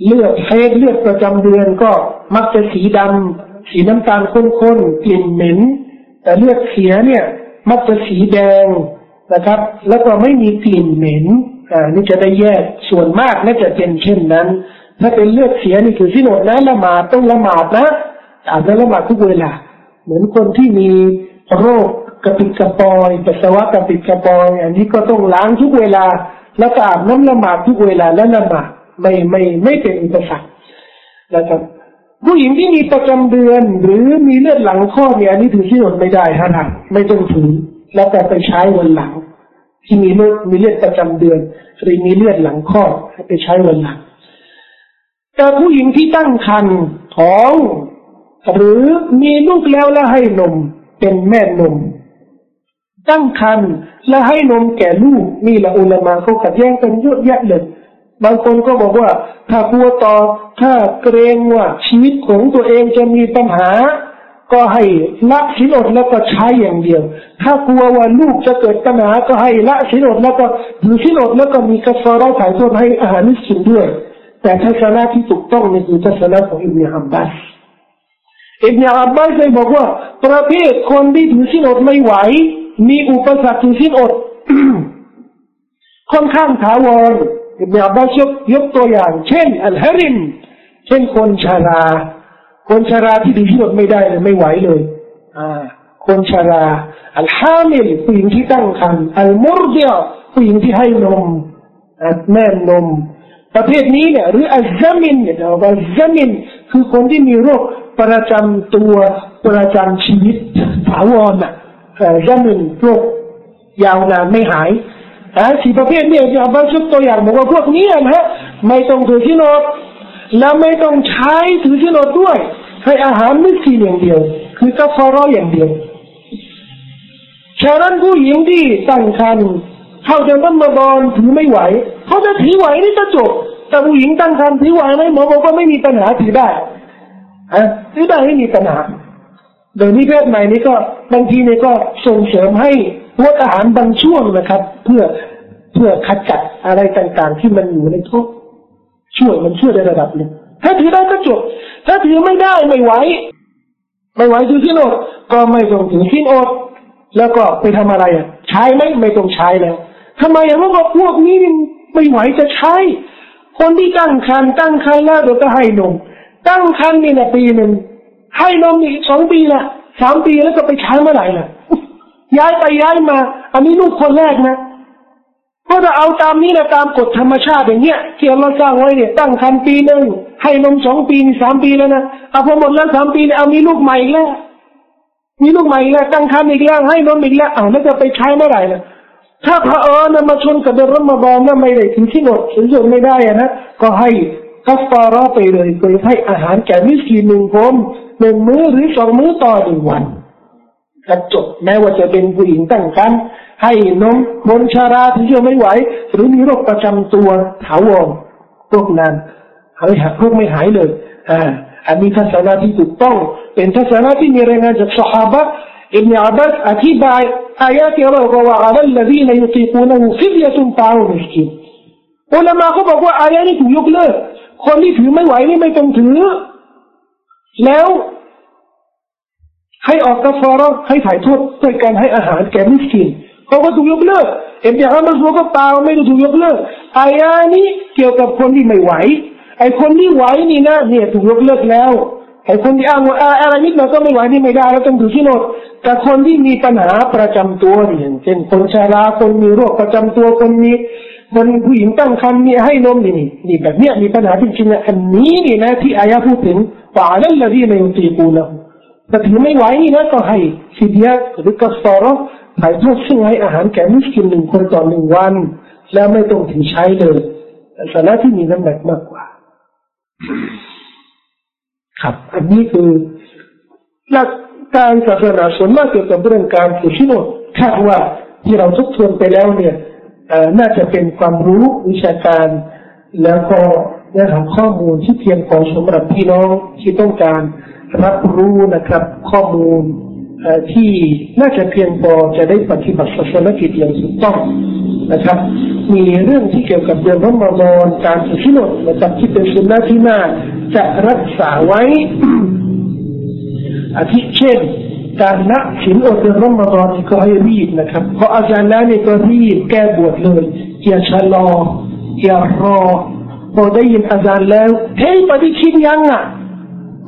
เลือดเฮดเลือดประจำเดือนก็มักจะสีดำ สีน้ำตาลข้นๆกลิ่นเหม็น แต่เลือดเสียเนี่ย มักจะสีแดงนะครับ แล้วก็ไม่มีกลิ่นเหม็นอ่านี่จะได้แยกส่วนมากน่าจะเป็นเช่นนั้น ถ้าเป็นเลือดเสียนี่คือสิโนดนะละหมาดต้องละหมาดนะอาจจะละหมาดทุกเวลาเหมือนคนที่มีโรคกระปิดกระปอยปัสสาวะกระปิดกระปอยอันนี้ก็ต้องล้างทุกเวลา แล้วก็อาบน้ำละหมาดทุกเวลาและละหมาดไม่ไม่ไม่เป็นอุปสรรคนะครับ ผู้หญิงที่มีประจำเดือน หรือมีเลือดหลังข้อเนี่ยอันนี้ถือที่หนไม่ได้ฮะนะไม่ต้องถือ แล้วแต่ไปใช้วันหลัง ที่มีเลือดมีเลือดประจำเดือน หรือมีเลือดหลังข้อให้ไปใช้วันหลัง แต่ผู้หญิงที่ตั้งครรภ์ท้อง หรือมีลูกแล้วแล้วให้นมเป็นแม่นม ตั้งครรภ์และให้นมแก่ลูกนี่ละอุลามาเขาขัดแย้งกันเยอะแยะเลย บางคนก็บอกว่า ถ้ากลัวต่อถ้าเกรงว่าชีวิตของตัวเองจะมีปัญหา ก็ให้ละสินอดแล้วก็ใช้อย่างเดียว ถ้ากลัวว่าลูกจะเกิดปัญหาก็ให้ละสินอดแล้วก็ถือสินอดแล้วก็มีกระสอบถ่ายทอดให้อาหารนิสินด้วย แต่ทัศนะที่ถูกต้องนี่คือทัศนะของอิบนาอับบาสอิบนาอับบาสเลยบอกว่า ประเภทคนที่ถือสินอดไม่ไหว มีอุปสรรคถือสินอดค่อนข้างถาวร อิบนาอับบาสยกยกตัวอย่าง เช่น อัลฮาริมเช่นคนชารา คนชาราที่ถือสินอดไม่ได้เลยไม่ไหวเลย อ่า คนชารา อัลฮามิลผู้หญิงที่ตั้งครรภ์อัลมุรเดียผู้หญิงที่ให้นมแม่นม ประเภทนี้เนี่ย หรืออัลซามินเนี่ยเราบอกซามิน คือคนที่มีโรคประจำตัวประจำชีวิตถาวรน่ะซามินโรคยาวนานไม่หาย อ่าสี่ประเภทเนี่ยจะบางชุดตัวอย่างบอกว่าพวกนี้นะฮะไม่ต้องถือที่นอนแล้วไม่ต้องใช้ถือที่นอนด้วย ให้อาหารม่กินอย่างเดียว คือกาฟารออย่างเดียวฉะนั้นผู้หญิงที่ตั้งครรภ์เข้าจะต้องมาบอลถือไม่ไหวเขาจะถือไหวนี่จะจบแต่ผู้หญิงตั้งครรภ์ถือไหวไหมหมอบอกว่าไม่มีปัญหาถือได้อะถือได้ไม่มีปัญหาเดี๋ยนี้เพศใหม่นี้ก็บางทีเนี่ยก็ส่งเสริมให้งดอาหารบางช่วงนะครับ เพื่อ เพื่อขจัดอะไรต่างๆ ที่มันอยู่ในท้องช่วยมันช่วยในระดับหนึ่งถ้าถือได้ก็จบถ้าถือไม่ได้ไม่ไหวไม่ไหวถือที่โนดก็ไม่ต้องถือที่โนดแล้วก็ไปทำอะไรอะ ใช้ไหมไม่ต้องใช้แล้วทำไมอย่างว่าพวกนี้ไม่ไหวจะใช้ คนที่ตั้งคันตั้งคันแล้วเดี๋ยวก็ให้นม ตั้งคันนี่นะปีหนึ่งให้นมอีกสองปีละสามปีแล้วก็ไปใช้เมื่อไหร่ล่ะย้ายไปย้ายมา อันนี้ลูกคนแรกนะ ก็จะเอาตามนี้นะตามกฎธรรมชาติอย่างเงี้ยที่เราสร้างไว้เนี่ยตั้งคันปีหนึ่งให้นมสองปีสามปีแล้วนะเอาพอหมดแล้วสามปีเนี่ยเอามีลูกใหม่แล้วมีลูกใหม่แล้วตั้งคันอีกแล้วให้นมอีกแล้วเอาแล้วจะไปใช้เมื่อไหร่ล่ะถ้าพระเอิญมาชนกับเดือนรอมฎอนนั้นไม่ได้ถึงที่หมดถึงจุดไม่ได้นะก็ให้กัฟฟาระไปเลยโดยให้อาหารแก่มิสกีหนึ่งคนหนึ่งมื้อหรือสองมื้อต่อหนึ่งวันกระจบแม้ว่าจะเป็นผู้หญิงตั้งครรภ์ ให้นมคนชาราที่จะไม่ไหว หรือมีโรคประจำตัวถาวรพวกนั้นหายหักพวกไม่หายเลยอ่าอันนี้ทัศนะที่ถูกต้องเป็นทัศนะที่มีรายงานจากสหาย ابن عباس أتيبع آيات الله وعلى الذين يطيقونه فدية طعام مسكين อุลามาเขาบอกว่าอายะนี้ถูกยกเลิก คนที่ถือไม่ไหวนี่ไม่ต้องถือ แล้ว ให้ออกกาฟารให้ถ่ายโทษด้วยการให้อาหารแก่มิสกิน เขาก็ถูกยกเลิกเอ็มยาฮัมมัสบอกว่าเปล่าไม่ถูกยกเลิกอายะนี้เกี่ยวกับคนที่ไม่ไหวไอ้คนที่ไหวนี่นะเนี่ยถูกยกเลิกแล้วไอ้คนที่อ้างว่าอะไรนิดหน่อยก็ไม่ไหวนี่ไม่ได้แล้วต้องถือที่โนดแต่คนที่มีปัญหาประจำตัวอย่างเช่นคนชราคนมีโรคประจำตัวคนมีคนผู้หญิงตั้งครรภ์มีให้นมนี่นี่นี่แบบเนี้ยมีปัญหาจริงๆนะอันนี้นี่นะที่อายะพูดถึงว่านั่นละที่ในอุตีปูนะแต่ถือไม่ไหวนี่นะก็ให้ฟิดยหรือกัสตอร์ ถ่ายทอดซึ่งให้อาหารแก่มุสลิมหนึ่งคนต่อหนึ่งวัน แล้วไม่ต้องถึงใช้เลยสาระที่มีน้ำหนักมากกว่า ครับ อันนี้คือหลักการศาสนาส่วนมากเกี่ยวกับเรื่องการถือชิโนคาดว่าที่เราทบทวนไปแล้วเนี่ยน่าจะเป็นความรู้วิชาการ แล้วก็เนื้อหาข้อมูลที่เพียงพอสำหรับพี่น้องที่ต้องการรับรู้นะครับ ข้อมูล ที่น่าจะเพียงพอจะได้ปฏิบัติศาสนกิจอย่างถูกต้องนะครับ มีเรื่องที่เกี่ยวกับเดือนรอมฎอนการสุชิโนนะครับที่เป็นสุนนะที่น่าจะรักษาไว้อาทิเช่น การนักศีลอดเดือนรอมฎอนก็ให้รีบนะครับ เพราะอาจารย์แล้วนี่ก็รีบแก้บวชเลยอย่าชะลออย่ารอพอได้ยินอาจารย์แล้วเฮ้ยปฏิทินยังอะ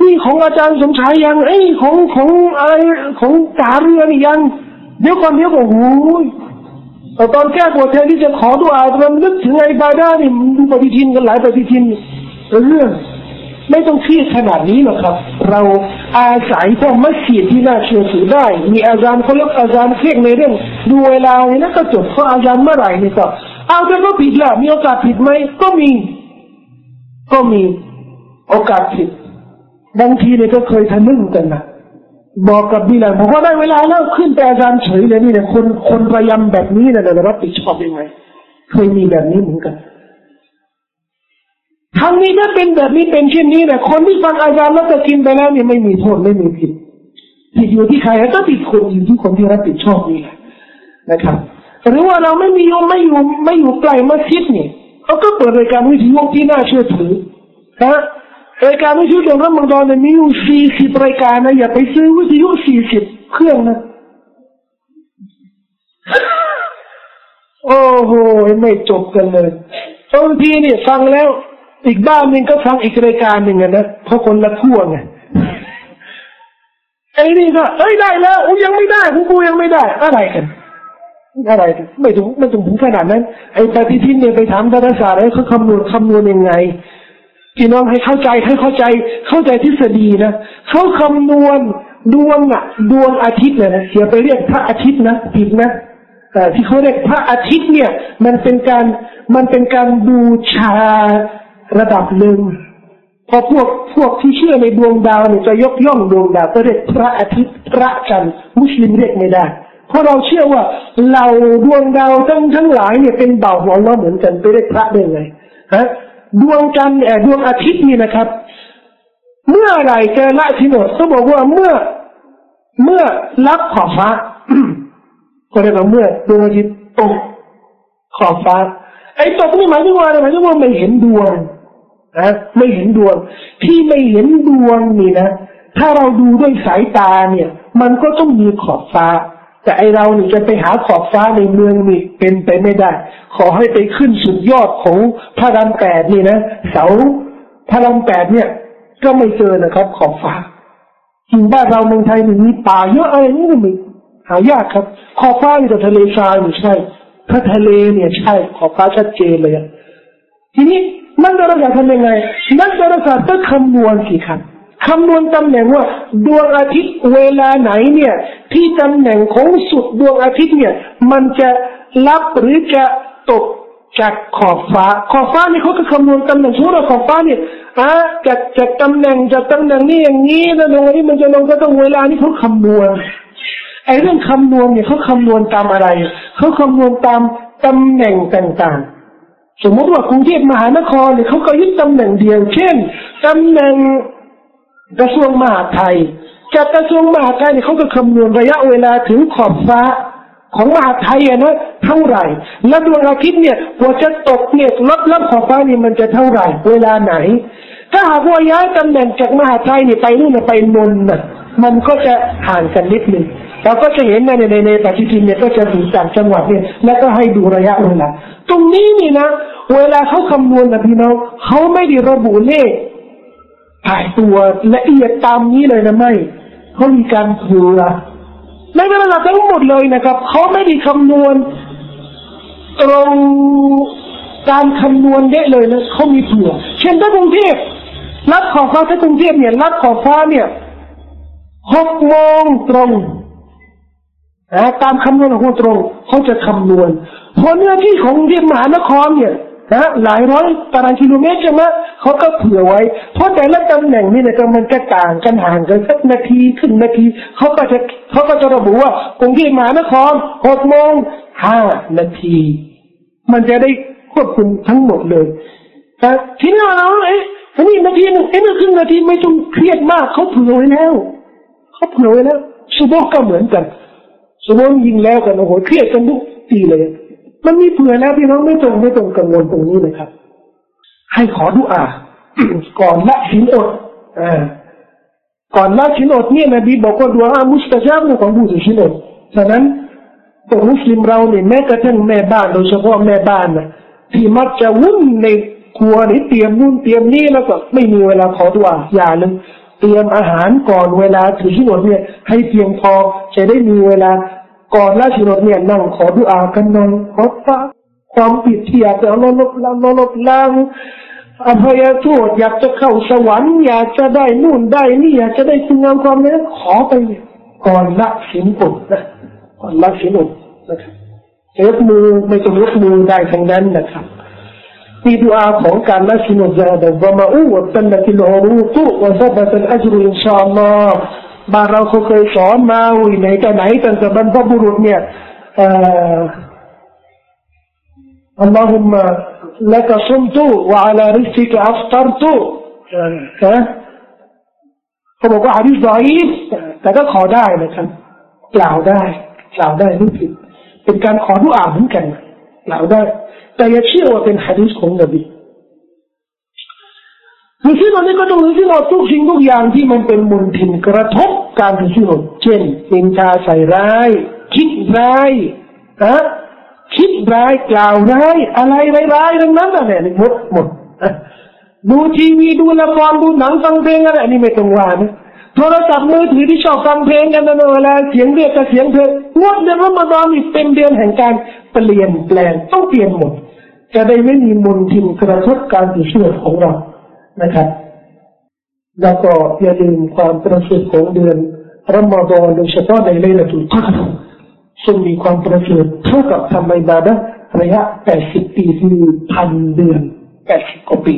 นี่ของอาจารย์สมชายยังไอ้ของของอะไรของตาเรือนี่ยัง เดี๋ยวก่อนเดี๋ยวก่อนโอ้ยแต่ตอนแก้บวชแทนที่จะขอดุอามันนึกถึงไอ้บาดานี่ดูปฏิทินกันหลายปฏิทินเรื่องไม่ต้องเครียดขนาดนี้หรอกครับ เราอาศัยพวกมัสยิดที่น่าเชื่อถือได้ มีอาจารย์เขาเลิกอาจารย์เครียดในเรื่องดูเวลาเนี่ยนะก็จบเขาอาจารย์เมื่อไหร่นี่ก็เอาแต่ก็ผิดละมีโอกาสผิดไหมก็มี ก็มี โอกาสผิด บางทีเนี่ยก็เคยทะลึ่งกันนะบอกกับบิลานบอกว่าได้เวลาแล้วขึ้นแต่อาจารย์เฉยเลยนี่เนี่ยคนคนพยายามแบบนี้เนี่ยจะรับผิดชอบยังไงเคยมีแบบนี้เหมือนกันทางนี้ถ้าเป็นแบบนี้เป็นเช่นนี้เนี่ยคนที่ฟังอาจารย์แล้วจะกินไปแล้วเนี่ยไม่มีโทษไม่มีผิดผิดอยู่ที่ใครก็ผิดคนอยู่ที่คนที่รับผิดชอบนี่แหละนะครับหรือว่าเราไม่มีโยมไม่อยู่ไม่อยู่ใกลมัสยิดเนี่ยเขาก็เปิดรายการวิทยุที่น่าเชื่อถือนะ รายการวิทยุเดือนรอมฎอนเนี่ยมีอยู่สี่สิบรายการนะอย่าไปซื้อวิทยุสี่สิบเครื่องนะโอ้โหไม่จบกันเลยบางทีเนี่ยฟังแล้ว อีกบ้านหนึ่งก็ฟังอีกรายการหนึ่งนะเพราะคนละขั้วไงไอ้นี่ก็เอ้ยได้แล้วอูยังไม่ได้ของกูยังไม่ได้ อะไรกัน อะไรไม่ถึงไม่ถึงถึงขนาดนั้น ไอ้ปฏิทินเนี่ยไปถามดาราศาสตร์เขาคำนวณคำนวณยังไง พี่น้องให้เข้าใจให้เข้าใจ เข้าใจทฤษฎีนะเขาคำนวณดวงอะดวงอาทิตย์เนี่ยนะอย่าไปเรียกพระอาทิตย์นะผิดนะแต่ที่เขาเรียกพระอาทิตย์เนี่ย มันเป็นการมันเป็นการบูชาระดับหนึ่งพอพวกพวกที่เชื่อในดวงดาวเนี่ยจะยกย่องดวงดาวก็เรียกพระอาทิตย์พระจันทร์มุสลิมเรียกไม่ได้เพราะเราเชื่อว่าเราดวงดาวทั้งทั้งหลายเนี่ยเป็นเบาหัวเราเหมือนกันไปเรียกพระได้ไงฮะ ดวงจันทร์ดวงอาทิตย์นี่นะครับ เมื่อไรจะละทิโนดเขาบอกว่าเมื่อเมื่อรับขอบฟ้าก็เรียกว่าเมื่อดวงอาทิตย์ตกขอบฟ้า ไอ้ตกนี่หมายถึงว่าอะไรหมายถึงว่าไม่เห็นดวงนะไม่เห็นดวง ที่ไม่เห็นดวงนี่นะ ถ้าเราดูด้วยสายตาเนี่ย มันก็ต้องมีขอบฟ้า แต่ไอเราเนี่ยจะไปหาขอบฟ้าในเมืองนี่เป็นไปไม่ได้ ขอให้ไปขึ้นสุดยอดของพระรามแปดนี่นะเสาพระรามแปดเนี่ย ก็ไม่เจอนะครับ ขอบฟ้าจริงบ้านเราเมืองไทยมีป่าเยอะอะไรนี่ก็มีหายากครับ ขอบฟ้าอยู่แต่ทะเลทรายอยู่ใช่ถ้าทะเลเนี่ยใช่ ขอบฟ้าชัดเจนเลยทีนี้นักดาราศาสตร์ทำยังไงนักดาราศาสตร์ต้องคำนวณสิครับคำนวณตำแหน่งว่าดวงอาทิตย์เวลาไหนเนี่ย ที่ตำแหน่งของสุดดวงอาทิตย์เนี่ย มันจะรับหรือจะตกจากขอบฟ้า ขอบฟ้านี่เขาก็คำนวณตำแหน่งสมมติว่าขอบฟ้าเนี่ยอะจากจากตำแหน่งจากตำแหน่งนี้อย่างนี้แล้วตรงนี้มันจะลงก็ต้องเวลานี้เขาคำนวณไอ้เรื่องคำนวณเนี่ยเขาคำนวณตามอะไรเขาคำนวณตามตำแหน่งต่างๆ สมมติว่ากรุงเทพมหานครเนี่ยเขาก็ยึดตำแหน่งเดียว เช่นตำแหน่งกระทรวงมหาดไทย จากกระทรวงมหาดไทยเนี่ยเขาก็คำนวณระยะเวลาถึงขอบฟ้าของมหาดไทยนะเท่าไหร่ แล้วดวงอาทิตย์เนี่ยกว่าจะตกเนี่ยลดลับขอบฟ้านี่มันจะเท่าไหร่ เวลาไหน ถ้าหากว่าย้ายตำแหน่งจากมหาดไทยนี่ไปนู่นไปนนท์น่ะ มันก็จะห่างกันนิดนึงเราก็จะเห็นในในในปฏิทินเนี่ยก็จะดูจากจังหวัดเนี่ยแล้วก็ให้ดูระยะเวลาตรงนี้นี่นะ เวลาเขาคำนวณนะพี่น้องเขาไม่ได้ระบุเลข ถ่ายตัวละเอียดตามนี้เลยนะไม่เขามีการเผื่อในเวลาทั้งหมดเลยนะครับเขาไม่ได้คำนวณตรงการคำนวณได้เลยนะเขามีเผื่อ เช่นถ้ากรุงเทพรับขอบฟ้าถ้ากรุงเทพเนี่ยรับขอบฟ้าเนี่ยหกโมงตรงนะตามคำนวณของตรงเขาจะคำนวณเพราะเนื้อที่ของเรียนมหานครเนี่ย นะหลายร้อยตารางกิโลเมตรใช่ไหมเขาก็เผื่อไว้ เพราะแต่ละตำแหน่งนี่นี่ยมันจะต่างกันห่างกันสักนาทีครึ่งนาทีเขาก็จะเขาก็จะระบุว่ากรุงเทพมหานครหกโมงห้านาที มันจะได้ควบคุมทั้งหมดเลยแต่ทีนี้เราเอ๊ะนี่นาทีนึงเอ๊ะครึ่งนาทีไม่ต้องเครียดมากเขาเผื่อไว้แล้วเขาเผื่อไว้แล้วสุโบก็เหมือนกันสุโบยิงแล้วกันโอ้โหเครียดกันทุกทีเลย มันมีเผื่อแล้วพี่น้องไม่ต้องไม่ต้องกังวลตรงนี้นะครับ ให้ขอดุอาก่อนละสินอดอ่าก่อนละสินอดเนี่ยนบีบอกว่าดุอามุสตาจับของผู้สินอดฉะนั้นตัวมุสลิมเราเนี่ยแม้กระทั่งแม่บ้านโดยเฉพาะแม่บ้านนะที่มักจะวุ่นในครัวนี่เตรียมนู่นเตรียมนี่แล้วก็ไม่มีเวลาขอดุอาอย่าเลยเตรียมอาหารก่อนเวลาถือชินดเนี่ยให้เพียงพอจะได้มีเวลา ก่อนละชินดเนี่ยนั่งขอดุอากันหน่อยขอพระความผิดที่อยากจะลดลดล้างลดล้างอภัยโทษอยากจะเข้าสวรรค์อยากจะได้นู่นได้นี่อยากจะได้คุณงามความนี้ขอไปเนี่ยก่อนละศีลอดนะก่อนละศีลอดนะครับยกมือไม่ต้องยกมือได้ทั้งนั้นนะครับมีดุอาของการละศีลอดذهب الظمأ وابتلت العروق وثبت الأجر إن شاء الله บ้านเราเขาเคยสอนมาอุ้ยไหนแต่ไหนตั้งแต่บรรพบุรุษเนี่ยอ่อاللهم لك صمت وعلى رزقك أفطرتเขาบอกว่าฮะดิษดอีฟแต่ก็ขอได้นะครับกล่าวได้กล่าวได้ไม่ผิดเป็นการขอดุอาเหมือนกันกล่าวได้ แต่อย่าเชื่อว่าเป็นฮะดิษของนบี คือที่เราเนี่ก็ต้องรู้ที่เราทุกสิ่งทุกอย่างที่มันเป็นมุนทินกระทบการถือศีลเช่นเป็นชาใส่ร้าย คิดร้ายนะคิดร้ายกล่าวร้ายอะไรร้ายๆทั้งนั้นอะไรนี่หมดหมดดูทีวีดูละครดูหนังฟังเพลงอะไรอันนี้ไม่ต้องว่านะโทรศัพท์มือถือที่ชอบฟังเพลงกันนะเวลาเสียงเรียกกับเสียงเพลงงวดเดือนรอมฎอนนี่เป็นเดือนแห่งการเปลี่ยนแปลงต้องเปลี่ยนหมด จะได้ไม่มีมลทินกระทบการติดเชื้อของเรา นะครับ แล้วก็อย่าลืมความประเสริฐของเดือนรอมฎอนโดยเฉพาะในเลนตุลกัดซึ่งมีความประเสริฐเท่ากับทำอิบาดะระยะ 80 ปีคือพันเดือน 80 กว่าปี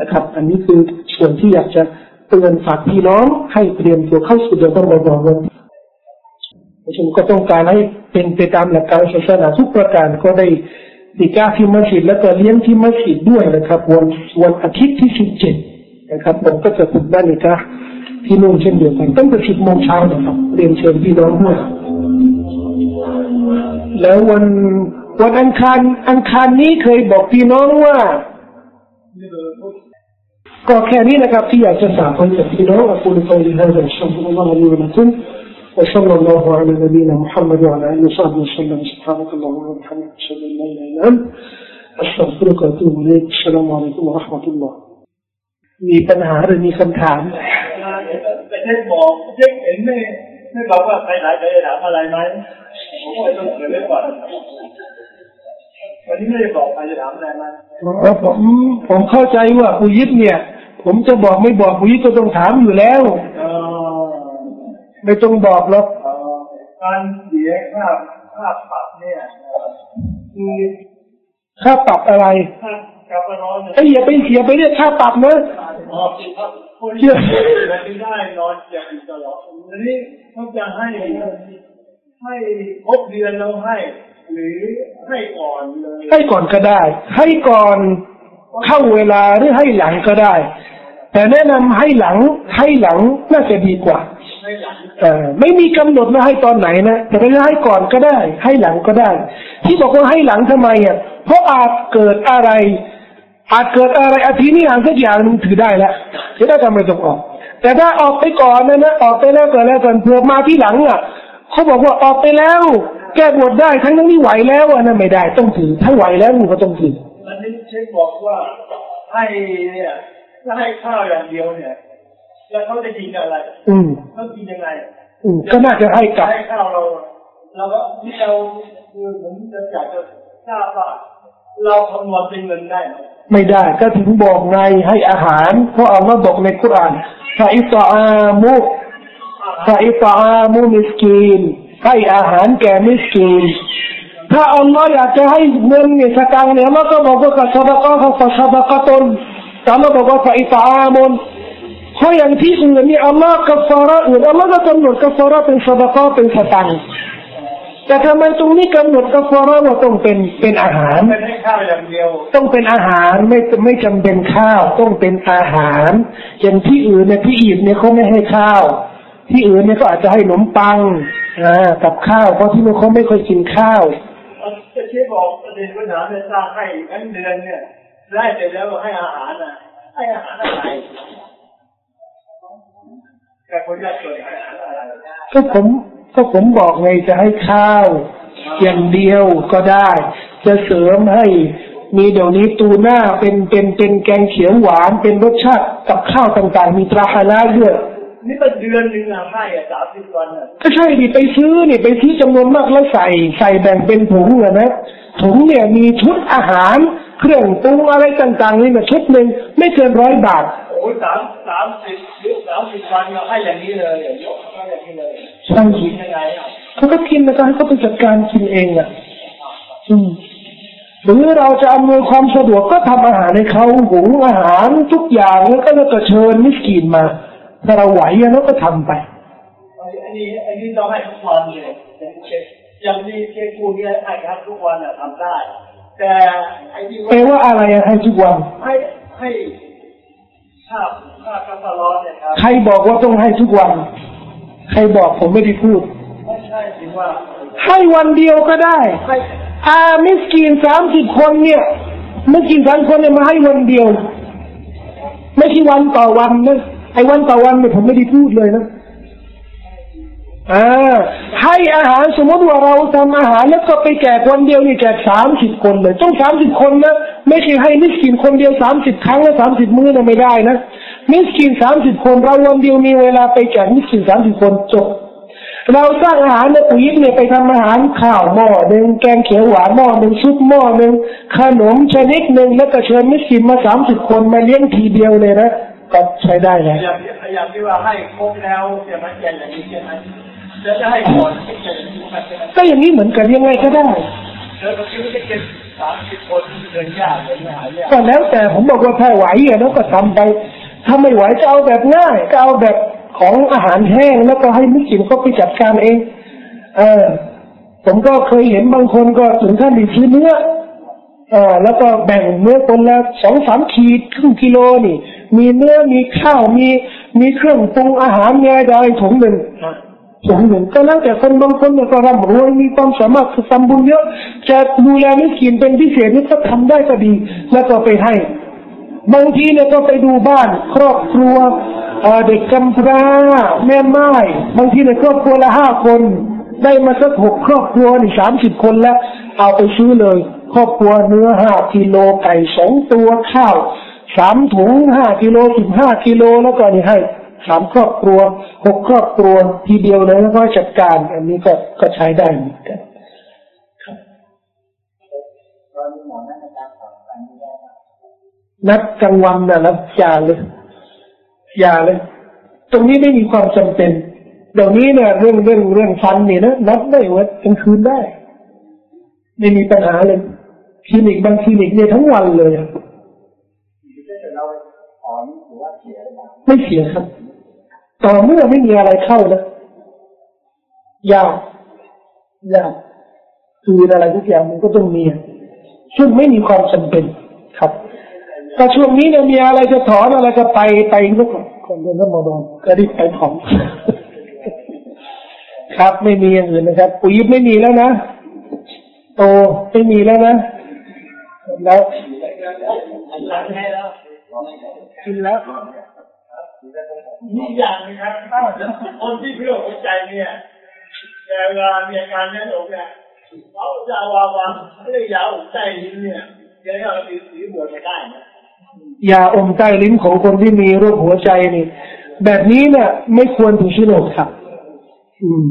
นะครับ อันนี้คือส่วนที่อยากจะเตือนฝากพี่น้องให้เตรียมตัวเข้าสู่เดือนรอมฎอนประชุมก็ต้องการให้เป็นไปตามหลักการศาสนาทุกประการก็ได้ ติก้าที่มัสยิดแล้วก็เลี้ยงที่มัสยิดด้วยนะครับ วันวันอาทิตย์ที่สิบเจ็ดนะครับ ผมก็จะขุดบ้านนิก้าที่นู่นเช่นเดียวกันตั้งแต่สิบโมงเช้านะครับเรียนเชิญพี่น้องด้วยแล้ววันวันอังคารอังคารนี้เคยบอกพี่น้องว่า ก็แค่นี้นะครับที่อยากจะสาบให้กับพี่น้องว่าคุณต้องดีให้กับชมพู่ว่าอยู่นะครั وصلى الله على نبينا محمد وعلى آله وصحبه وسلم سبحانك اللهم وبحمدك أشهد أن لا إله إلا أنت أستغفرك وأتوب إليك السلام عليكم ورحمة الله มีปัญหาหรือมีคำถามไปเช็คบอกเช็คเห็นไม่ไม่บอกว่าใครไหนใครถามอะไรไหมผมก็ต้องเกิดไว้ก่อนวันนี้ไม่ได้บอกใครจะถามอะไรไหมผมผมเข้าใจว่าปุยิบเนี่ย ผมจะบอกไม่บอกปุยิบก็ต้องถามอยู่แล้ว ไม่ต้องบอกหรอกการเสียค่าค่าปรับเนี่ยค่าปรับอะไรไอ้อย่าไปเสียไปเรียกค่าปรับนะเชื่อไม่ได้นอนอย่างตลอดอันนี้เขาจะให้ให้ครบเดือนเราให้ หรือให้ก่อนเลย ให้ก่อนก็ได้ ให้ก่อนเข้าเวลาหรือให้หลังก็ได้ แต่แนะนำให้หลังให้หลังน่าจะดีกว่าเออ ไม่มีกำหนดว่าให้ตอนไหนนะแต่ถ้าให้ก่อนก็ได้ ให้หลังก็ได้ ที่บอกว่าให้หลังทำไมอะเพราะอาจเกิดอะไร อาจเกิดอะไรอาทิตย์นี้อ่านสักอย่างนึงถือได้แล้วถือได้ทำไมต้องออก แต่ถ้าออกไปก่อนนะนะออกไปแล้วก็แล้วกันเพื่อมาที่หลังอะเขาบอกว่าออกไปแล้ว แก้บวชได้ทั้งทั้งที่ไหวแล้วอันนั้นไม่ได้ต้องถือถ้าไหวแล้วมึงก็ต้องถืออันนี้เช็คบอกว่าให้เนี่ยถ้าให้ข้าวอย่างเดียวเนี่ย แล้วเขาจะกินอะไรอืมเขากินยังไงอืมก็น่าจะให้กลับให้ข้าวเราเราก็ที่เราคือผมจะอยากจะทราบว่าเราคำนวณเป็นเงินได้ไหมไม่ได้ก็ถึงบอกไงให้อาหารเพราะอัลลอฮ์บอกในคุรานฟาอิตอามุฟาอิตอามุมิสกีนให้อาหารแก่มิสกีนถ้าอัลลอฮ์อยากจะให้เงินเนี่ยสตางค์เนี่ยอัลลอฮ์ก็บอกว่ากัสดะกะฮ์ฟะซดะกะตุนแต่อัลลอฮ์บอกว่าฟาอิตอามุน เพราะอย่างที่อื่นนี่อัลลอฮ์กัฟาระอื่นอัลลอฮ์ก็กำหนดกัฟาระเป็นซดะกะห์เป็นสตังค์แต่ทำไมตรงนี้กำหนดกัฟาระว่าต้องเป็นเป็นอาหารไม่ให้ข้าวอย่างเดียวต้องเป็นอาหารไม่ไม่จำเป็นข้าว ต้องเป็นอาหารอย่างที่อื่นเนี่ยที่อียิปต์เนี่ยเขาไม่ให้ข้าว ที่อื่นเนี่ยก็อาจจะให้ขนมปังอ่ากับข้าวเพราะที่นู่นเขาไม่ค่อยกินข้าวจะเช็คบอกประเด็นปัญหาเนี่ยสร้างให้เงินเดือนเนี่ยได้เสร็จแล้วให้อาหารนะให้อาหารอะไร แต่คนยากจนให้อาหารอะไรก็ผมก็ผมบอกไงจะให้ข้าว อย่างเดียวก็ได้ จะเสริมให้มีเดี๋ยวนี้ตูน่าเป็นเป็นเป็นแกงเขียวหวานเป็นรสชาติกับข้าวต่างๆ มีตราฮาลาลด้วยนี่ก็เดือนหนึ่งอะให้อะสามสิบวันอะก็ใช่ดิไปซื้อนี่ไปซื้อจำนวนมากแล้วใส่ใส่แบ่งเป็นถุงอะนะถุงเนี่ยมีชุดอาหาร เครื่องปรุงอะไรต่างๆนี่นะชุดหนึ่งไม่เกินร้อยบาท โอ้ยสามสามสิบหรือสามสิบวันเราให้อย่างนี้เลยอย่างยกให้อย่างนี้เลยใช่กินยังไงอะเขาก็กินแล้วก็ให้เขาไปจัดการกินเองอะอืมหรือเราจะอำนวยความสะดวกก็ทำอาหารให้เขาหุงอาหารทุกอย่างแล้วก็แล้วก็เชิญมิสกีนมาถ้าเราไหวอะเราก็ทำไปอันนี้อันนี้ต้องให้ทุกวันเลยอย่างนี้เช็คคูเนี่ยให้ครับทุกวันอะทำได้ แต่ไอ้ที่แปลว่าอะไรอะให้ทุกวันให้ให้ ใครบอกว่าต้องให้ทุกวัน ใครบอกผมไม่ได้พูดไม่ใช่ถึงว่าให้วันเดียวก็ได้อามิสกีนสามสิบคนเนี่ยมิสกีนสามคนเนี่ยมาให้วันเดียว ไม่ใช่วันต่อวันนะไอ้วันต่อวันเนี่ยผมไม่ได้พูดเลยนะอ่าให้อาหารสมมติว่าเราทำอาหารแล้วก็ไปแจกวันเดียวนี่แจกสามสิบคนเลย ต้องสามสิบคนนะ ไม่ใช่ให้มิสกินคนเดียวสามสิบครั้งแล้วสามสิบมื้อนะไม่ได้นะมิสกินสามสิบคนเราวันเดียวมีเวลาไปแจกมิสกินสามสิบคนจบเราสร้างอาหารในปุ๋ยเนี่ยไปทำอาหารข้าวหม้อหนึ่งแกงเขียวหวานหม้อหนึ่งซุปหม้อหนึ่งขนมชนิดหนึ่งแล้วก็เชิญมิสกินมาสามสิบคนมาเลี้ยงทีเดียวเลยนะก็ใช้ได้แล้วอย่างอย่างที่ว่าให้ครบแล้วใช่ไหมแกอย่างนี้ใช่ไหมจะจะให้ก่อนที่จะอย่างนี้ใช่ไหมก็อย่างนี้เหมือนกันยังไงก็ได้แล้ว ก็แล้วแต่ผมบอกว่าถ้าไหวอะแล้วก็ทำไป ถ้าไม่ไหวก็เอาแบบง่ายก็เอาแบบของอาหารแห้งแล้วก็ให้มิสกินเขาไปจัดการเอง เออ ผมก็เคยเห็นบางคนก็ถึงขั้นดิซื้อเนื้อเออแล้วก็แบ่งเนื้อคนละสองสามขีดครึ่งกิโลนี่ มีเนื้อมีข้าวมีมีเครื่องปรุงอาหารมีอะไรถุงหนึ่ง ถุงหนึ่งก็แล้วแต่คนบางคนเนี่ยก็ร่ำรวยมีความสามารถคือทำบุญเยอะจะดูแลมิสกินเป็นพิเศษนี่ก็ทำได้ก็ดี แล้วก็ไปให้ บางทีเนี่ยก็ไปดูบ้าน ครอบครัวเอ่อเด็กกำพร้าแม่ไม้บางทีเนี่ยครอบครัวละห้าคน ได้มาสักหกครอบครัวนี่สามสิบคนแล้ว เอาไปซื้อเลย ครอบครัวเนื้อห้ากิโลไก่สองตัวข้าวสามถุงห้ากิโลสิบห้ากิโลแล้วก็นี่ให้ สามครอบครัวหกครอบครัวทีเดียวเลยแล้วก็จัดการ อันนี้ก็ก็ใช้ได้เหมือนกันตอนนี้หมอนั่นนะครับสองพันได้นัดกลางวันนะนะอย่าเลยยาเลย ตรงนี้ไม่มีความจำเป็นเดี๋ยวนี้เนี่ยเรื่องเรื่องเรื่องฟันนี่นะนัดได้ว่ากลางคืนได้ ไม่มีปัญหาเลยคลินิกบางคลินิกเนี่ยทั้งวันเลยอะถ้าเกิดเราถอหรือว่าเสียหรือเปล่าไม่เสียครับ ต่อเมื่อไม่มีอะไรเข้านะยากยากคืออะไรทุกอย่างมันก็ต้องมีซึ่งไม่มีความจำเป็นครับแต่ช่วงนี้เนี่ยมีอะไรจะถอนอะไรก็ไปไปก็คนเดินรมฎอนก็รีบไปถอนครับไม่มีอย่างอื่นนะครับปุ๋ยไม่มีแล้วนะโตไม่มีแล้วนะแล้วกินแล้ว นี่อย่างนะครับคนที่เพื่อหัวใจเนี่ยแต่เวลามีอาการแน่นอกเนี่ยเขาจะเอาวางวางไม่ได้ยาวใจลิ้นเนี่ยยังเอาสีสีบวชไม่ได้นะยาอมใต้ลิ้นของคนที่มีโรคหัวใจนี่ แบบนี้เนี่ยไม่ควรถือชิโนดครับ อืม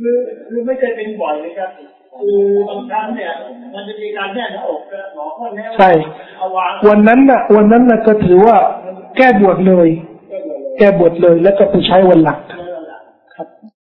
คือคือไม่ใช่เป็นบ่อยเลยครับคือบางครั้งเนี่ยมันจะมีการแน่นหน้าอกนะหมอก็แนะใช่เอาวางวันนั้นน่ะ วันนั้นน่ะก็ถือว่าแก้บวชเลยก็เลย แก้บทเลยแล้วก็ไปใช้วันหลัก